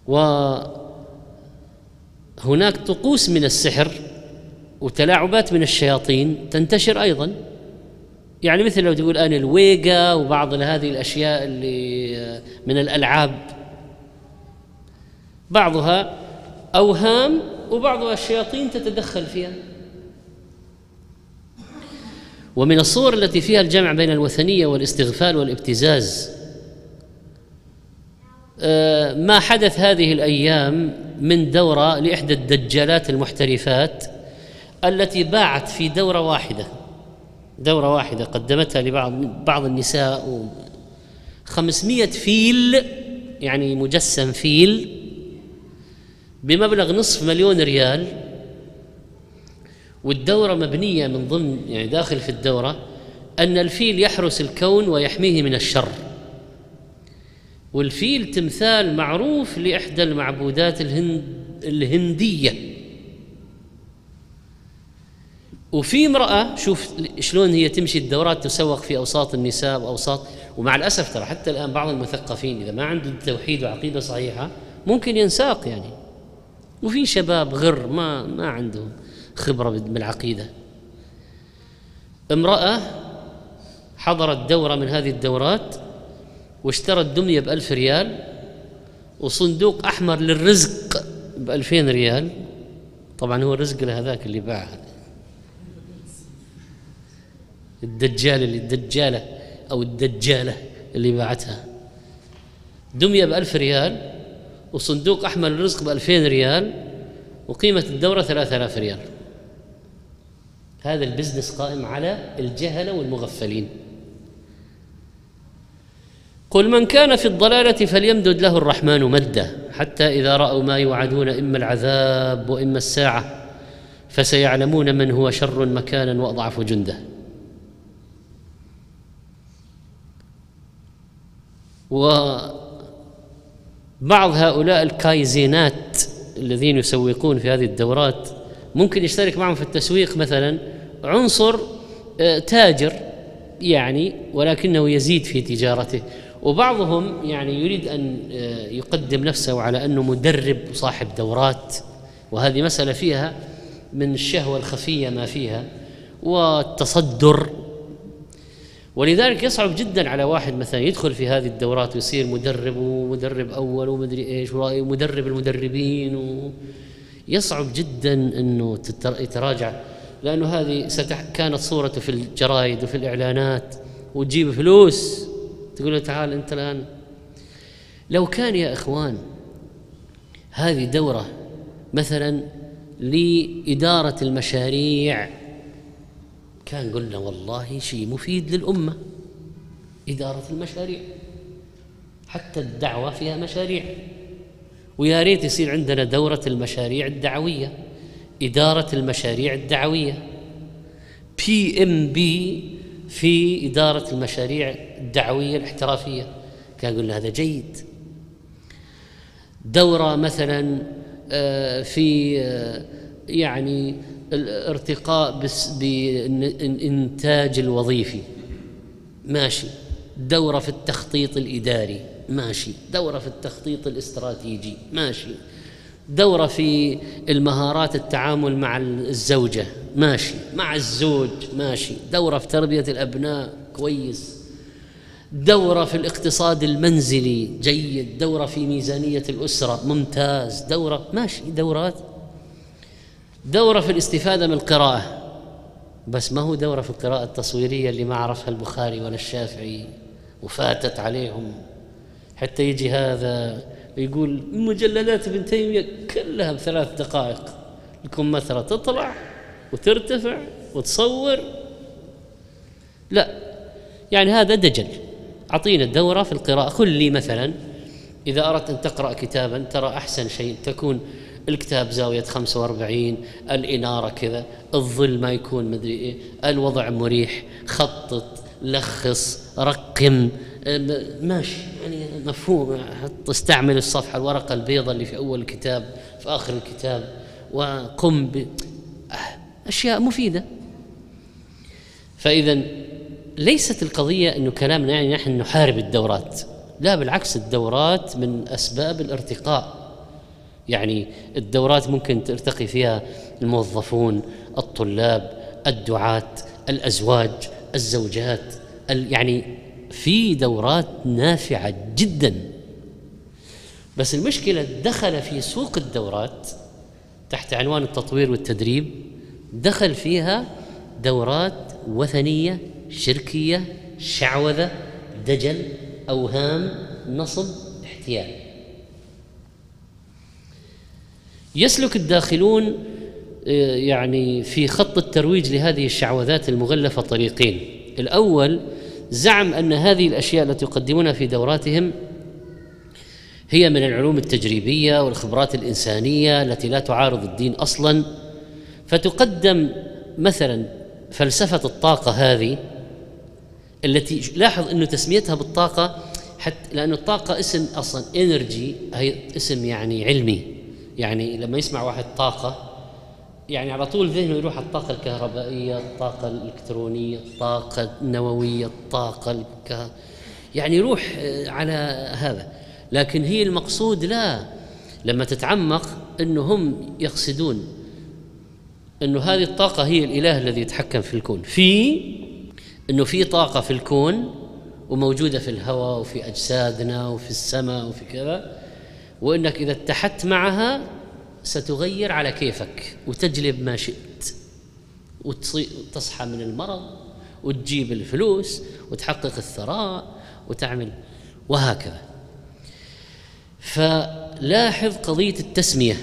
وهناك طقوس من السحر وتلاعبات من الشياطين تنتشر أيضا. يعني مثل لو تقول أنا الويجا وبعض هذه الأشياء اللي من الألعاب. بعضها أوهام وبعضها الشياطين تتدخل فيها. ومن الصور التي فيها الجمع بين الوثنية والاستغفال والابتزاز آه، ما حدث هذه الأيام من دورة لإحدى الدجالات المحترفات التي باعت في دورة واحدة. دورة واحدة قدمتها لبعض بعض النساء. خمسمية فيل يعني مجسم فيل بمبلغ نصف مليون ريال. والدورة مبنية من ضمن يعني داخل في الدورة أن الفيل يحرس الكون ويحميه من الشر. والفيل تمثال معروف لإحدى المعبودات الهند الهندية. وفي امرأة شوف شلون هي تمشي الدورات تسوق في أوساط النساء وأوساط ومع الأسف ترى حتى الآن بعض المثقفين إذا ما عنده توحيد وعقيدة صحيحة ممكن ينساق يعني. وفي شباب غر ما ما عندهم خبرة بالعقيدة. امرأة حضرت دورة من هذه الدورات واشترت دمية بألف ريال وصندوق أحمر للرزق بألفين ريال. طبعا هو الرزق لهذاك اللي باعها. الدجال اللي الدجالة أو الدجالة اللي باعتها. دمية بألف ريال وصندوق أحمل الرزق بألفين ريال وقيمة الدورة ثلاثة آلاف ريال. هذا ال business قائم على الجهلة والمغفلين. قل من كان في الضلالة فليمدد له الرحمن مدا حتى إذا رأوا ما يوعدون إما العذاب وإما الساعة فسيعلمون من هو شر مكانا وأضعف جنده. و بعض هؤلاء الكايزينات الذين يسوقون في هذه الدورات ممكن يشترك معهم في التسويق مثلا. عنصر آه، تاجر يعني ولكنه يزيد في تجارته. وبعضهم يعني يريد أن آه، يقدم نفسه على أنه مدرب وصاحب دورات. وهذه مسألة فيها من الشهوة الخفية ما فيها. والتصدر ولذلك يصعب جدا على واحد مثلا يدخل في هذه الدورات ويصير مدرب ومدرب أول ومدري إيش ومدرب المدربين و يصعب جدا إنه يتراجع لأنه هذه ستح... كانت صورته في الجرايد وفي الإعلانات وتجيب فلوس. تقول له تعال أنت الآن. لو كان يا إخوان هذه دورة مثلا لإدارة المشاريع كان قلنا والله شيء مفيد للأمة إدارة المشاريع حتى الدعوة فيها مشاريع. ويا ريت يصير عندنا دورة المشاريع الدعوية إدارة المشاريع الدعوية. PMP في إدارة المشاريع الدعوية الاحترافية. كان قلنا هذا جيد. دورة مثلا آه، في آه، يعني الارتقاء بالإنتاج الوظيفي. ماشي. دورة في التخطيط الإداري. ماشي. دورة في التخطيط الاستراتيجي. ماشي. دورة في المهارات التعامل مع الزوجة. ماشي. مع الزوج. ماشي. دورة في تربية الأبناء. كويس. دورة في الاقتصاد المنزلي. جيد. دورة في ميزانية الأسرة. ممتاز. دورة. ماشي. دورات. دورة في الاستفادة من القراءة. بس ما هو دورة في القراءة التصويرية اللي ما عرفها البخاري ولا الشافعي وفاتت عليهم. حتى يجي هذا يقول مجلدات ابن تيمية كلها بثلاث دقائق. لكم مثلا تطلع وترتفع وتصور. لا يعني هذا دجل. أعطينا الدورة في القراءة. قل لي مثلا إذا أردت أن تقرأ كتابا ترى أحسن شيء تكون الكتاب زاوية 45 الإنارة كذا الظل ما يكون مدري إيه الوضع مريح خطط لخص رقم ماشي يعني مفهوم أستعمل الصفحة الورقة البيضاء اللي في أول الكتاب في آخر الكتاب وقم ب أشياء مفيدة. فإذا ليست القضية أنه كلامنا يعني نحن نحارب الدورات لا بالعكس الدورات من أسباب الارتقاء. يعني الدورات ممكن ترتقي فيها الموظفون الطلاب الدعاة الأزواج الزوجات يعني في دورات نافعة جدا. بس المشكلة دخل في سوق الدورات تحت عنوان التطوير والتدريب دخل فيها دورات وثنية شركية شعوذة دجل أوهام نصب احتيال. يسلك الداخلون آه، يعني في خط الترويج لهذه الشعوذات المغلفة طريقين. الأول زعم أن هذه الأشياء التي يقدمونها في دوراتهم هي من العلوم التجريبية والخبرات الإنسانية التي لا تعارض الدين أصلا. فتقدم مثلا فلسفة الطاقة هذه التي لاحظ انه تسميتها بالطاقة حتى لأن الطاقة اسم أصلا انرجي هي اسم يعني علمي. يعني لما يسمع واحد طاقة يعني على طول ذهنه يروح الطاقة الكهربائية الطاقة الإلكترونية الطاقة النووية الطاقة. يعني يروح آه، على هذا لكن هي المقصود لا لما تتعمق إنه هم يقصدون إنه هذه الطاقة هي الإله الذي يتحكم في الكون في إنه في طاقة في الكون وموجودة في الهواء وفي أجسادنا وفي السماء وفي كذا وإنك إذا اتحدت معها ستغير على كيفك وتجلب ما شئت. وتصحى من المرض وتجيب الفلوس وتحقق الثراء وتعمل وهكذا. فلاحظ قضية التسمية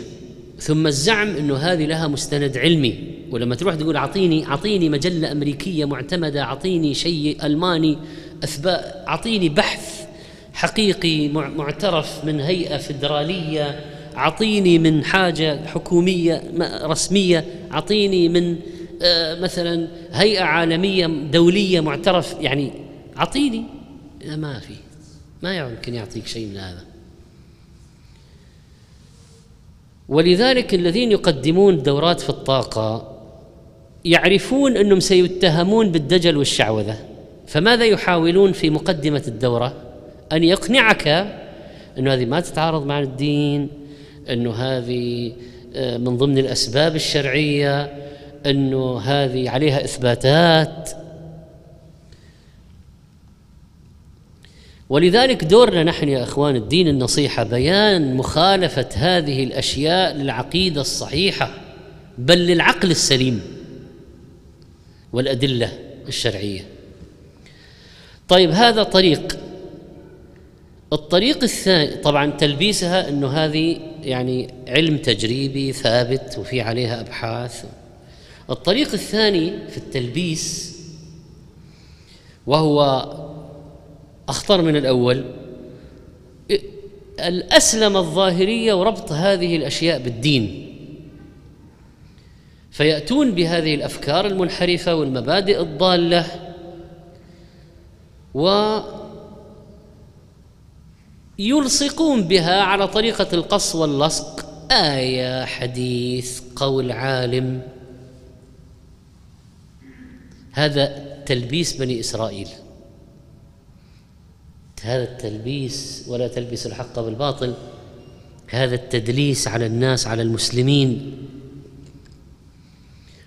ثم الزعم إنه هذه لها مستند علمي. ولما تروح تقول اعطيني أعطيني مجلة أمريكية معتمدة أعطيني شيء ألماني اثبات أعطيني بحث حقيقي معترف من هيئة فدرالية أعطيني من حاجة حكومية رسمية أعطيني من آه، مثلا هيئة عالمية دولية معترف يعني أعطيني. ما في. ما يمكن يعطيك شيء من هذا. ولذلك الذين يقدمون دورات في الطاقة يعرفون أنهم سيتهمون بالدجل والشعوذة. فماذا يحاولون في مقدمة الدورة؟ أن يقنعك أنه هذه ما تتعارض مع الدين أنه هذه آه، من ضمن الأسباب الشرعية أنه هذه عليها إثباتات. ولذلك دورنا نحن يا إخوان الدين النصيحة بيان مخالفة هذه الأشياء للعقيدة الصحيحة بل للعقل السليم والأدلة الشرعية. طيب هذا طريق. الطريق الثاني طبعا تلبيسها إنه هذه يعني علم تجريبي ثابت وفي عليها أبحاث. الطريق الثاني في التلبيس وهو أخطر من الأول الأسلم الظاهرية وربط هذه الأشياء بالدين. فيأتون بهذه الأفكار المنحرفة والمبادئ الضالة و يلصقون بها على طريقة القص واللصق. إيه حديث قول عالم. هذا تلبيس بني إسرائيل. هذا التلبيس ولا تلبس الحق بالباطل. هذا التدليس على الناس على المسلمين.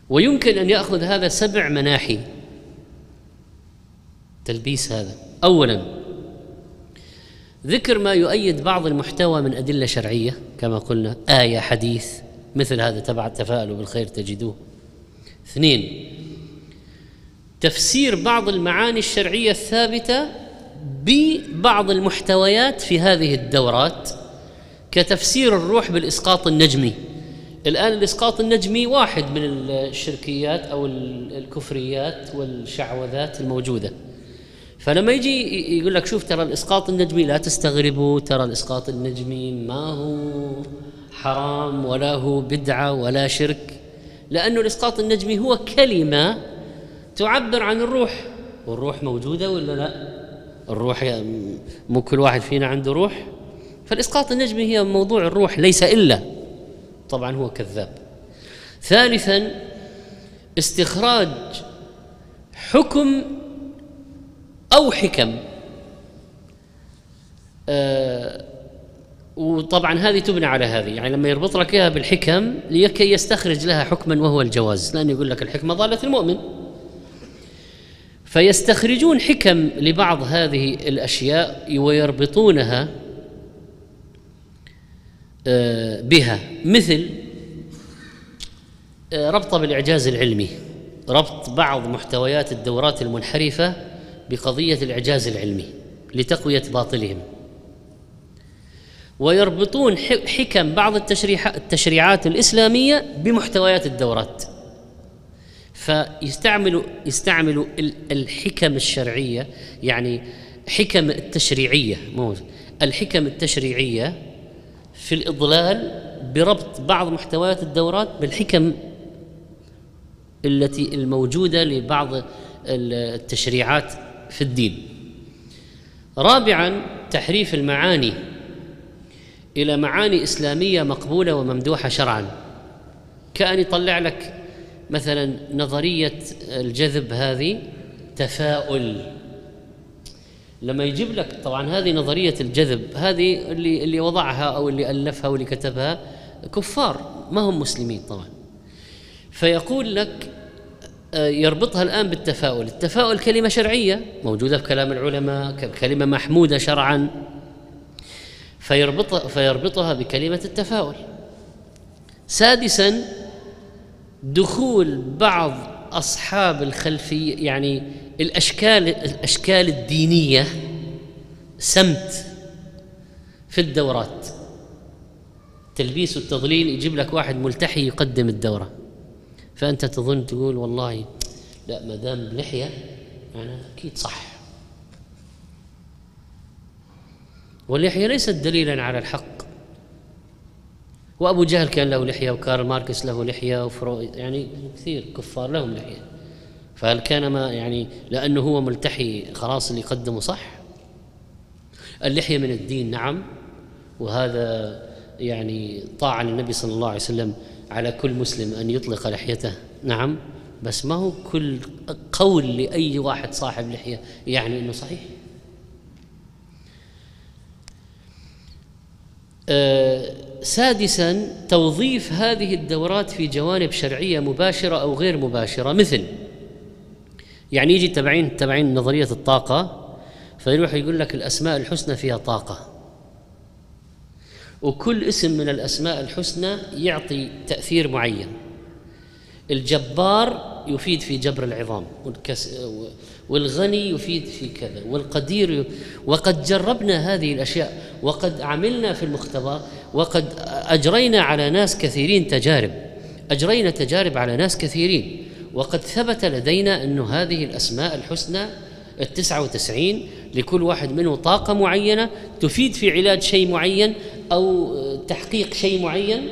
ويمكن أن يأخذ هذا سبع مناحي. تلبيس هذا. اولا ذكر ما يؤيد بعض المحتوى من أدلة شرعية كما قلنا آية حديث مثل هذا تبع التفاؤل بالخير تجدوه. اثنين تفسير بعض المعاني الشرعية الثابتة ببعض المحتويات في هذه الدورات كتفسير الروح بالإسقاط النجمي. الآن الإسقاط النجمي واحد من الشركيات أو الكفريات والشعوذات الموجودة. فلما يجي يقول لك شوف ترى الإسقاط النجمي لا تستغربوا ترى الإسقاط النجمي ما هو حرام ولا هو بدعة ولا شرك لأنه الإسقاط النجمي هو كلمة تعبر عن الروح. والروح موجودة ولا لا؟ الروح مو كل واحد فينا عنده روح؟ فالإسقاط النجمي هي موضوع الروح ليس إلا طبعا هو كذاب. ثالثا استخراج حكم أو حكم. آه وطبعا هذه تبنى على هذه. يعني لما يربط لك إياها بالحكم لكي يستخرج لها حكما وهو الجواز. لأنه يقول لك الحكمة ضالة المؤمن. فيستخرجون حكم لبعض هذه الأشياء ويربطونها آه، بها. مثل آه، ربطه بالإعجاز العلمي. ربط بعض محتويات الدورات المنحرفة بقضية الإعجاز العلمي لتقوية باطلهم. ويربطون حكم بعض التشريعات الإسلامية بمحتويات الدورات. فيستعملوا يستعملوا الحكم الشرعية يعني حكم التشريعية مو الحكم التشريعية في الإضلال بربط بعض محتويات الدورات بالحكم التي الموجودة لبعض التشريعات في الدين. رابعا تحريف المعاني إلى معاني إسلامية مقبولة وممدوحة شرعا. كأن يطلع لك مثلا نظرية الجذب هذه تفاؤل. لما يجيب لك طبعا هذه نظرية الجذب هذه اللي اللي وضعها أو اللي ألفها واللي كتبها كفار ما هم مسلمين طبعا. فيقول لك يربطها الآن بالتفاؤل، التفاؤل كلمة شرعية موجودة في كلام العلماء كلمة محمودة شرعا فيربطها فيربطها بكلمة التفاؤل. سادسا دخول بعض أصحاب الخلفيه يعني الأشكال الأشكال الدينية سمت في الدورات. تلبيس والتضليل يجيب لك واحد ملتحي يقدم الدورة. فأنت تظن تقول والله لا ما دام بلحيه يعني أكيد صح. واللحية ليست دليلا على الحق. وأبو جهل كان له لحية وكارل ماركس له لحية وفرو يعني كثير كفار لهم لحية. فهل كان ما يعني لأنه هو ملتحي خلاص اللي يقدمه صح؟ اللحية من الدين نعم. وهذا يعني طاعة للنبي صلى الله عليه وسلم. على كل مسلم أن يطلق لحيته. نعم بس ما هو كل قول لأي واحد صاحب لحية يعني أنه صحيح؟ آه سادسا توظيف هذه الدورات في جوانب شرعية مباشرة أو غير مباشرة. مثل يعني يجي تبعين تبعين نظرية الطاقة فيروح يقول لك الأسماء الحسنى فيها طاقة. وكل اسم من الأسماء الحسنى يعطي تأثير معين. الجبار يفيد في جبر العظام والغني يفيد في كذا والقدير وقد جربنا هذه الأشياء وقد عملنا في المختبر وقد أجرينا على ناس كثيرين تجارب أجرينا تجارب على ناس كثيرين وقد ثبت لدينا أن هذه الأسماء الحسنى التسعة وتسعين لكل واحد منه طاقة معينة تفيد في علاج شيء معين أو تحقيق شيء معين.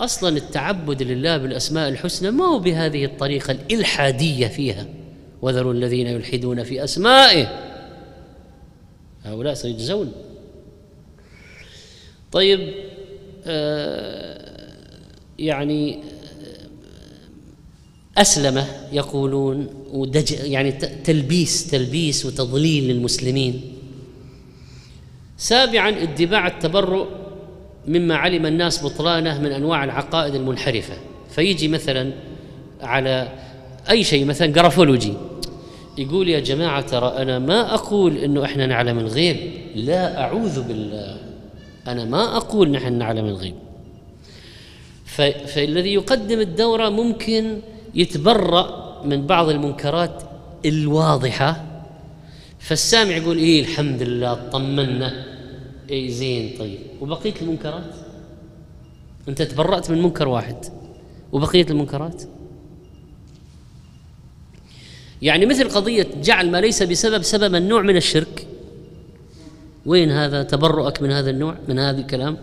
أصلا التعبد لله بالأسماء الحسنى ما هو بهذه الطريقة الإلحادية فيها. وذروا الذين يلحدون في أسمائه. هؤلاء سيجزون. طيب آه يعني أسلمة يقولون ودج يعني تلبيس تلبيس وتضليل للمسلمين. سابعا اتباع التبرؤ مما علم الناس بطلانه من أنواع العقائد المنحرفة. فيجي مثلا على أي شيء مثلا جرافولوجي يقول يا جماعة ترى أنا ما أقول إنه إحنا نعلم الغيب. لا أعوذ بالله. أنا ما أقول نحن نعلم الغيب. فالذي يقدم الدورة ممكن يتبرأ من بعض المنكرات الواضحة. فالسامع يقول إيه الحمد لله طمنا. إيه زين طيب. وبقية المنكرات؟ أنت تبرأت من منكر واحد. وبقية المنكرات؟ يعني مثل قضية جعل ما ليس بسبب سببا نوع من الشرك. وين هذا تبرؤك من هذا النوع من هذا الكلام؟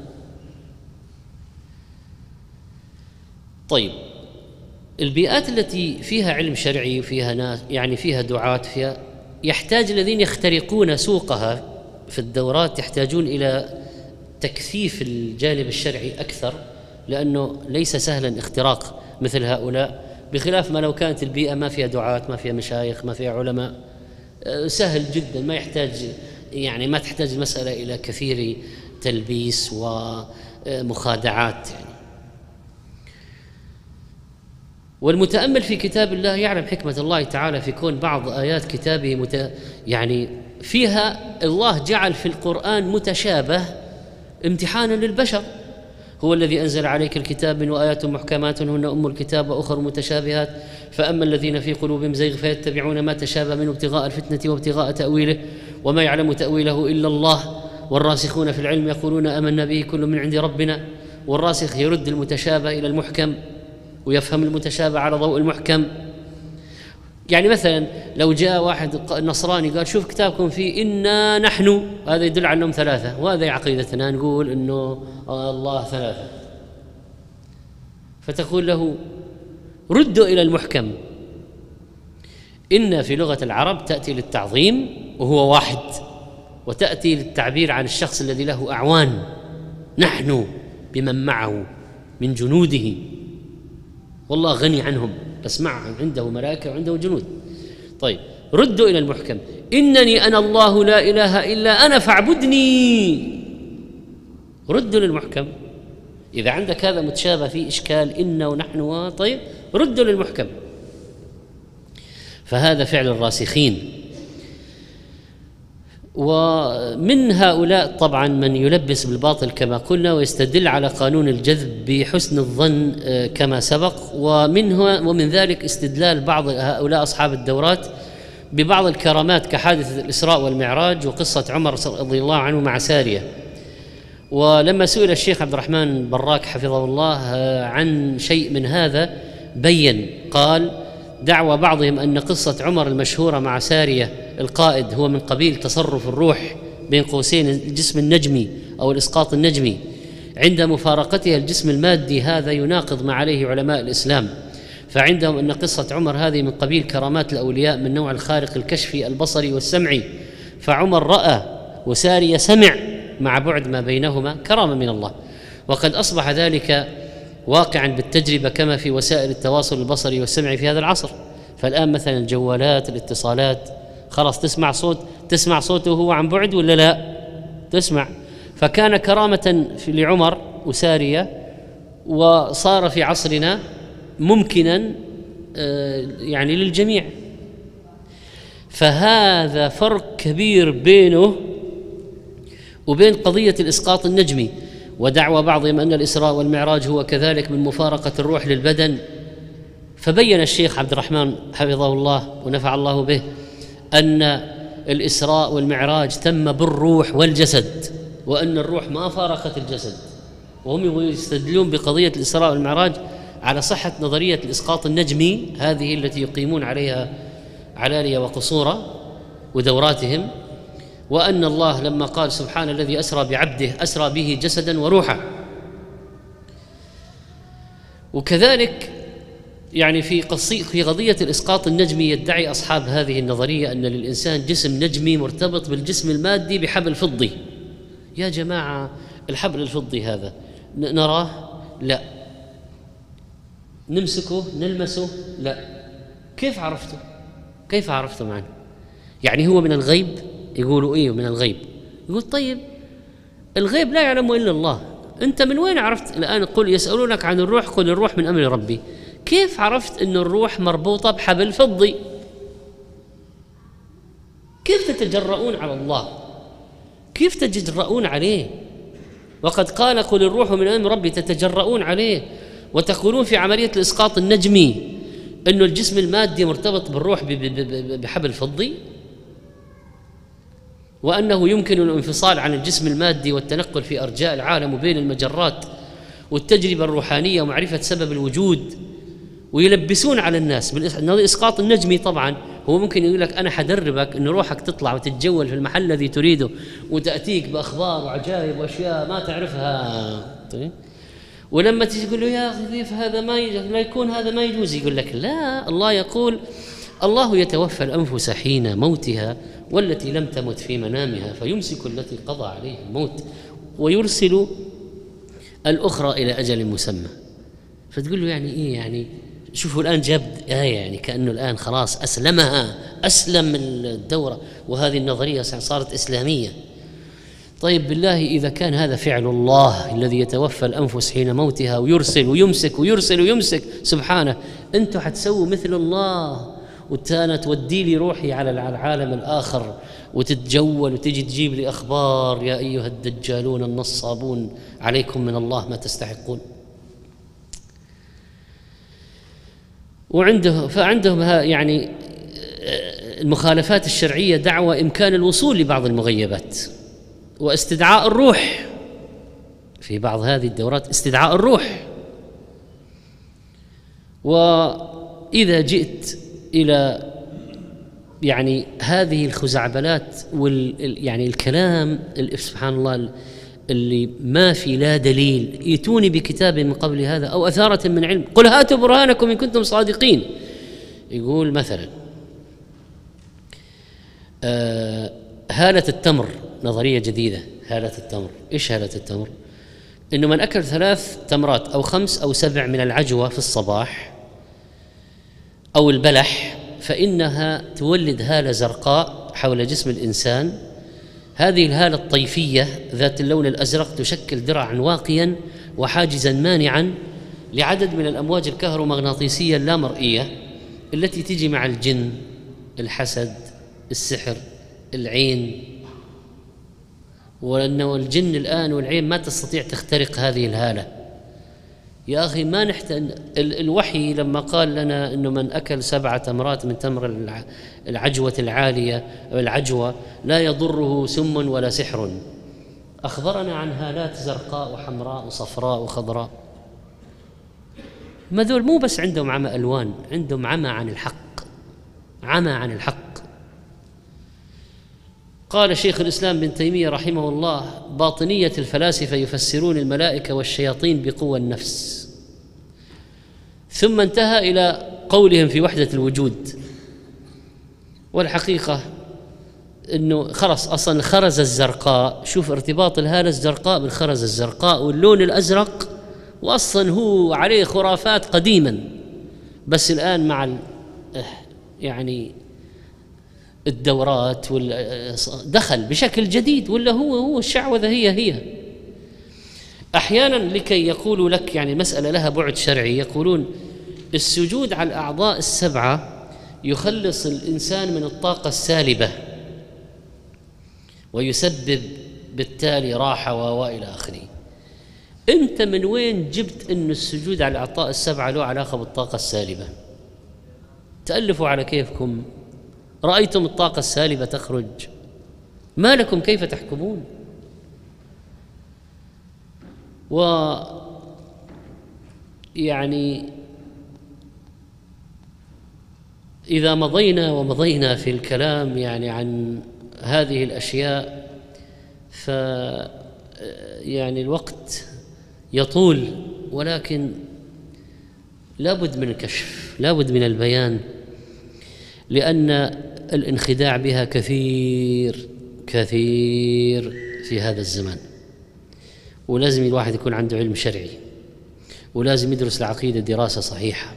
طيب. البيئات التي فيها علم شرعي وفيها ناس يعني فيها دعاة فيها يحتاج الذين يخترقون سوقها في الدورات يحتاجون إلى تكثيف الجانب الشرعي أكثر لأنه ليس سهلا اختراق مثل هؤلاء بخلاف ما لو كانت البيئة ما فيها دعاة ما فيها مشايخ ما فيها علماء. آه، سهل جدا ما يحتاج يعني ما تحتاج المسألة إلى كثير تلبيس ومخادعات يعني. والمتأمل في كتاب الله يعلم حكمة الله تعالى في كون بعض آيات كتابه مت... يعني فيها الله جعل في القرآن متشابه امتحانا للبشر. هو الذي أنزل عليك الكتاب من ايات محكمات هن أم الكتاب وأخر متشابهات. فأما الذين في قلوبهم زيغ فيتبعون ما تشابه منه ابتغاء الفتنة وابتغاء تأويله وما يعلم تأويله إلا الله. والراسخون في العلم يقولون آمنا به كل من عند ربنا. والراسخ يرد المتشابه إلى المحكم. ويفهم المتشابه على ضوء المحكم. يعني مثلا لو جاء واحد نصراني قال شوف كتابكم فيه إنا نحن هذا يدل على أنهم ثلاثة. وهذه عقيدتنا نقول أنه الله ثلاثة. فتقول له ردوا إلى المحكم. إن في لغة العرب تأتي للتعظيم وهو واحد وتأتي للتعبير عن الشخص الذي له أعوان. نحن بمن معه من جنوده. والله غني عنهم بس معهم عنده ملائكة وعنده جنود. طيب ردوا إلى المحكم. إنني أنا الله لا إله إلا أنا فاعبدني. ردوا للمحكم. إذا عندك هذا متشابه في إشكال إن ونحن طيب ردوا للمحكم. فهذا فعل الراسخين. ومن هؤلاء طبعا من يلبس بالباطل كما قلنا ويستدل على قانون الجذب بحسن الظن آه، كما سبق. ومنه ومن ذلك استدلال بعض هؤلاء أصحاب الدورات ببعض الكرامات كحادثة الإسراء والمعراج وقصة عمر رضي الله عنه مع سارية. ولما سئل الشيخ عبد الرحمن براك حفظه الله آه، عن شيء من هذا بين قال دعوى بعضهم أن قصة عمر المشهورة مع سارية القائد هو من قبيل تصرف الروح بين قوسين الجسم النجمي أو الإسقاط النجمي. عند مفارقتها الجسم المادي هذا يناقض ما عليه علماء الإسلام. فعندهم أن قصة عمر هذه من قبيل كرامات الأولياء من نوع الخارق الكشفي البصري والسمعي. فعمر رأى وساريه سمع مع بعد ما بينهما كرامة من الله. وقد أصبح ذلك واقعا بالتجربة كما في وسائل التواصل البصري والسمعي في هذا العصر. فالآن مثلا الجوالات الاتصالات خلاص تسمع صوت تسمع صوته وهو عن بعد ولا لا؟ تسمع. فكان كرامة لعمر وسارية وصار في عصرنا ممكنا آه، يعني للجميع. فهذا فرق كبير بينه وبين قضية الإسقاط النجمي. ودعوى بعضهم أن الإسراء والمعراج هو كذلك من مفارقة الروح للبدن. فبين الشيخ عبد الرحمن حفظه الله ونفع الله به أن الإسراء والمعراج تم بالروح والجسد وأن الروح ما فارقت الجسد. وهم يستدلون بقضية الإسراء والمعراج على صحة نظرية الإسقاط النجمي هذه التي يقيمون عليها علالية وقصورا ودوراتهم وأن الله لما قال سبحان الذي أسرى بعبده أسرى به جسدا وروحا. وكذلك يعني في قصي في قضية الإسقاط النجمي يدعي أصحاب هذه النظرية أن للإنسان جسم نجمي مرتبط بالجسم المادي بحبل فضي. يا جماعة الحبل الفضي هذا نراه؟ لا. نمسكه؟ نلمسه؟ لا. كيف عرفته؟ كيف عرفتم عنه يعني هو من الغيب؟ يقولوا إيه من الغيب. يقول طيب الغيب لا يعلمه إلا الله. أنت من وين عرفت؟ الآن قل يسألونك عن الروح قل الروح من أمر ربي. كيف عرفت إن الروح مربوطة بحبل فضي؟ كيف تتجرؤون على الله؟ كيف تتجرؤون عليه؟ وقد قال قل الروح من أمر ربي تتجرؤون عليه. وتقولون في عملية الإسقاط النجمي إنه الجسم المادي مرتبط بالروح بحبل فضي؟ وأنه يمكن الانفصال عن الجسم المادي والتنقل في أرجاء العالم وبين المجرات والتجربة الروحانية ومعرفة سبب الوجود. ويلبسون على الناس. بالاسقاط النجمي طبعا. هو ممكن يقول لك أنا حدربك إن روحك تطلع وتتجول في المحل الذي تريده وتأتيك بأخبار وعجائب وأشياء ما تعرفها. طيب. ولما تيجي تقول له يا أخي كيف هذا ما لا يكون هذا ما يجوز؟ يقول لك لا. الله يقول الله يتوفى الأنفس حين موتها والتي لم تمت في منامها فيمسك التي قضى عليها الموت. ويرسل الأخرى إلى أجل مسمى. فتقول له يعني إيه يعني شوفوا الآن جاب آية يعني كأنه الآن خلاص أسلمها أسلم الدورة. وهذه النظرية صارت إسلامية. طيب بالله إذا كان هذا فعل الله الذي يتوفى الأنفس حين موتها ويرسل ويمسك ويرسل ويمسك سبحانه أنتم حتسووا مثل الله. وتانا تودي لي روحي على العالم الآخر. وتتجول وتجي تجيب لي أخبار. يا أيها الدجالون النصابون عليكم من الله ما تستحقون. وعنده فعندهم يعني آه، المخالفات الشرعية دعوى إمكان الوصول لبعض المغيبات واستدعاء الروح. في بعض هذه الدورات استدعاء الروح. وإذا جئت إلى يعني هذه الخزعبلات وال يعني الكلام سبحان الله اللي ما في لا دليل يتوني بكتاب من قبل هذا أو أثارة من علم قل هاتوا برهانكم إن كنتم صادقين. يقول مثلا آه هالة التمر نظرية جديدة هالة التمر. إيش هالة التمر؟ إنه من أكل ثلاث تمرات أو خمس أو سبع من العجوة في الصباح أو البلح فإنها تولد هالة زرقاء حول جسم الإنسان هذه الهالة الطيفية ذات اللون الأزرق تشكل درعا واقيا وحاجزا مانعا لعدد من الأمواج الكهرومغناطيسية اللامرئية التي تجي مع الجن الحسد السحر العين. وأنه الجن الآن والعين ما تستطيع تخترق هذه الهالة. يا أخي ما نحتاج الوحي لما قال لنا أنه من أكل سبعة تمرات من تمر العجوة العالية العجوة لا يضره سم ولا سحر. أخبرنا عن هالات زرقاء وحمراء وصفراء وخضراء. ما ذول مو بس عندهم عمى ألوان عندهم عمى عن الحق عمى عن الحق. قال شيخ الإسلام ابن تيمية رحمه الله باطنية الفلاسفة يفسرون الملائكة والشياطين بقوى النفس. ثم انتهى إلى قولهم في وحدة الوجود. والحقيقة إنه خلاص أصلا الخرزه الزرقاء. شوف ارتباط الهالة الزرقاء بالخرزه الزرقاء واللون الأزرق واصلا هو عليه خرافات قديما بس الآن مع يعني الدورات دخل بشكل جديد ولا هو هو الشعوذة هي هي. أحيانا لكي يقولوا لك يعني مسألة لها بعد شرعي يقولون السجود على الأعضاء السبعة يخلص الإنسان من الطاقة السالبة ويسبب بالتالي راحة وإلى آخره. أنت من وين جبت إن السجود على الأعضاء السبعة له علاقة بالطاقة السالبة؟ تألفوا على كيفكم. رأيتم الطاقة السالبة تخرج. ما لكم كيف تحكمون؟ و يعني إذا مضينا ومضينا في الكلام يعني عن هذه الأشياء ف يعني الوقت يطول ولكن لابد من الكشف لابد من البيان لأن الانخداع بها كثير كثير في هذا الزمان. ولازم الواحد يكون عنده علم شرعي ولازم يدرس العقيدة دراسة صحيحة.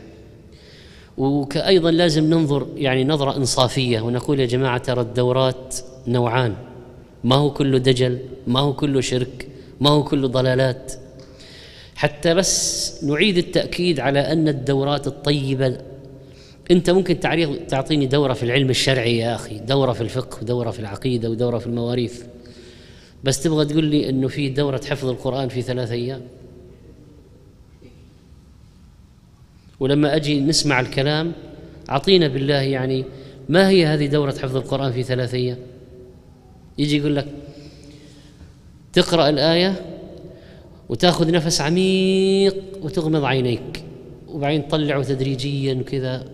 وكأيضا لازم ننظر يعني نظرة إنصافية ونقول يا جماعة ترى الدورات نوعان. ما هو كله دجل ما هو كله شرك ما هو كله ضلالات. حتى بس نعيد التأكيد على أن الدورات الطيبة أنت ممكن تعطيني دورة في العلم الشرعي يا أخي دورة في الفقه ودورة في العقيدة ودورة في المواريث. بس تبغى تقول لي أنه في دورة حفظ القرآن في ثلاثة أيام؟ ولما أجي نسمع الكلام أعطينا بالله يعني ما هي هذه دورة حفظ القرآن في ثلاثة أيام؟ يجي يقول لك تقرأ الآية وتأخذ نفس عميق وتغمض عينيك وبعدين تطلعه تدريجيا وكذا.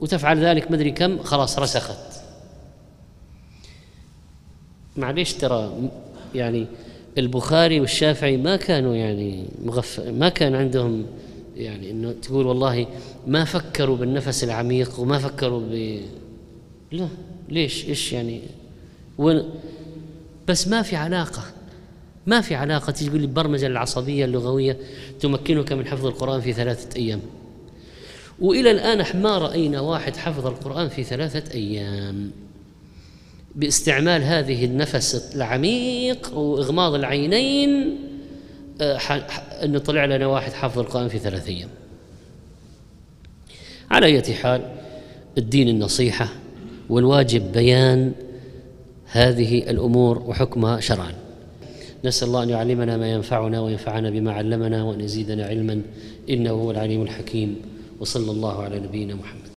وتفعل ذلك مدري كم خلاص رسخت. معليش ترى يعني البخاري والشافعي ما كانوا يعني مغف ما كان عندهم يعني إنه تقول والله ما فكروا بالنفس العميق وما فكروا ب لا ليش؟ إيش يعني؟ و... بس ما في علاقة. ما في علاقة. تقول لي البرمجة العصبية اللغوية تمكنك من حفظ القرآن في ثلاثة أيام. وإلى الآن ما رأينا واحد حفظ القرآن في ثلاثة أيام. باستعمال هذه النفس العميق وإغماض العينين آه، انه طلع لنا واحد حفظ القرآن في ثلاث أيام. على اية حال الدين النصيحة والواجب بيان هذه الأمور وحكمها شرعا. نسأل الله أن يعلمنا ما ينفعنا وينفعنا بما علمنا وأن يزيدنا علما. إنه هو العليم الحكيم. وصلى الله على نبينا محمد.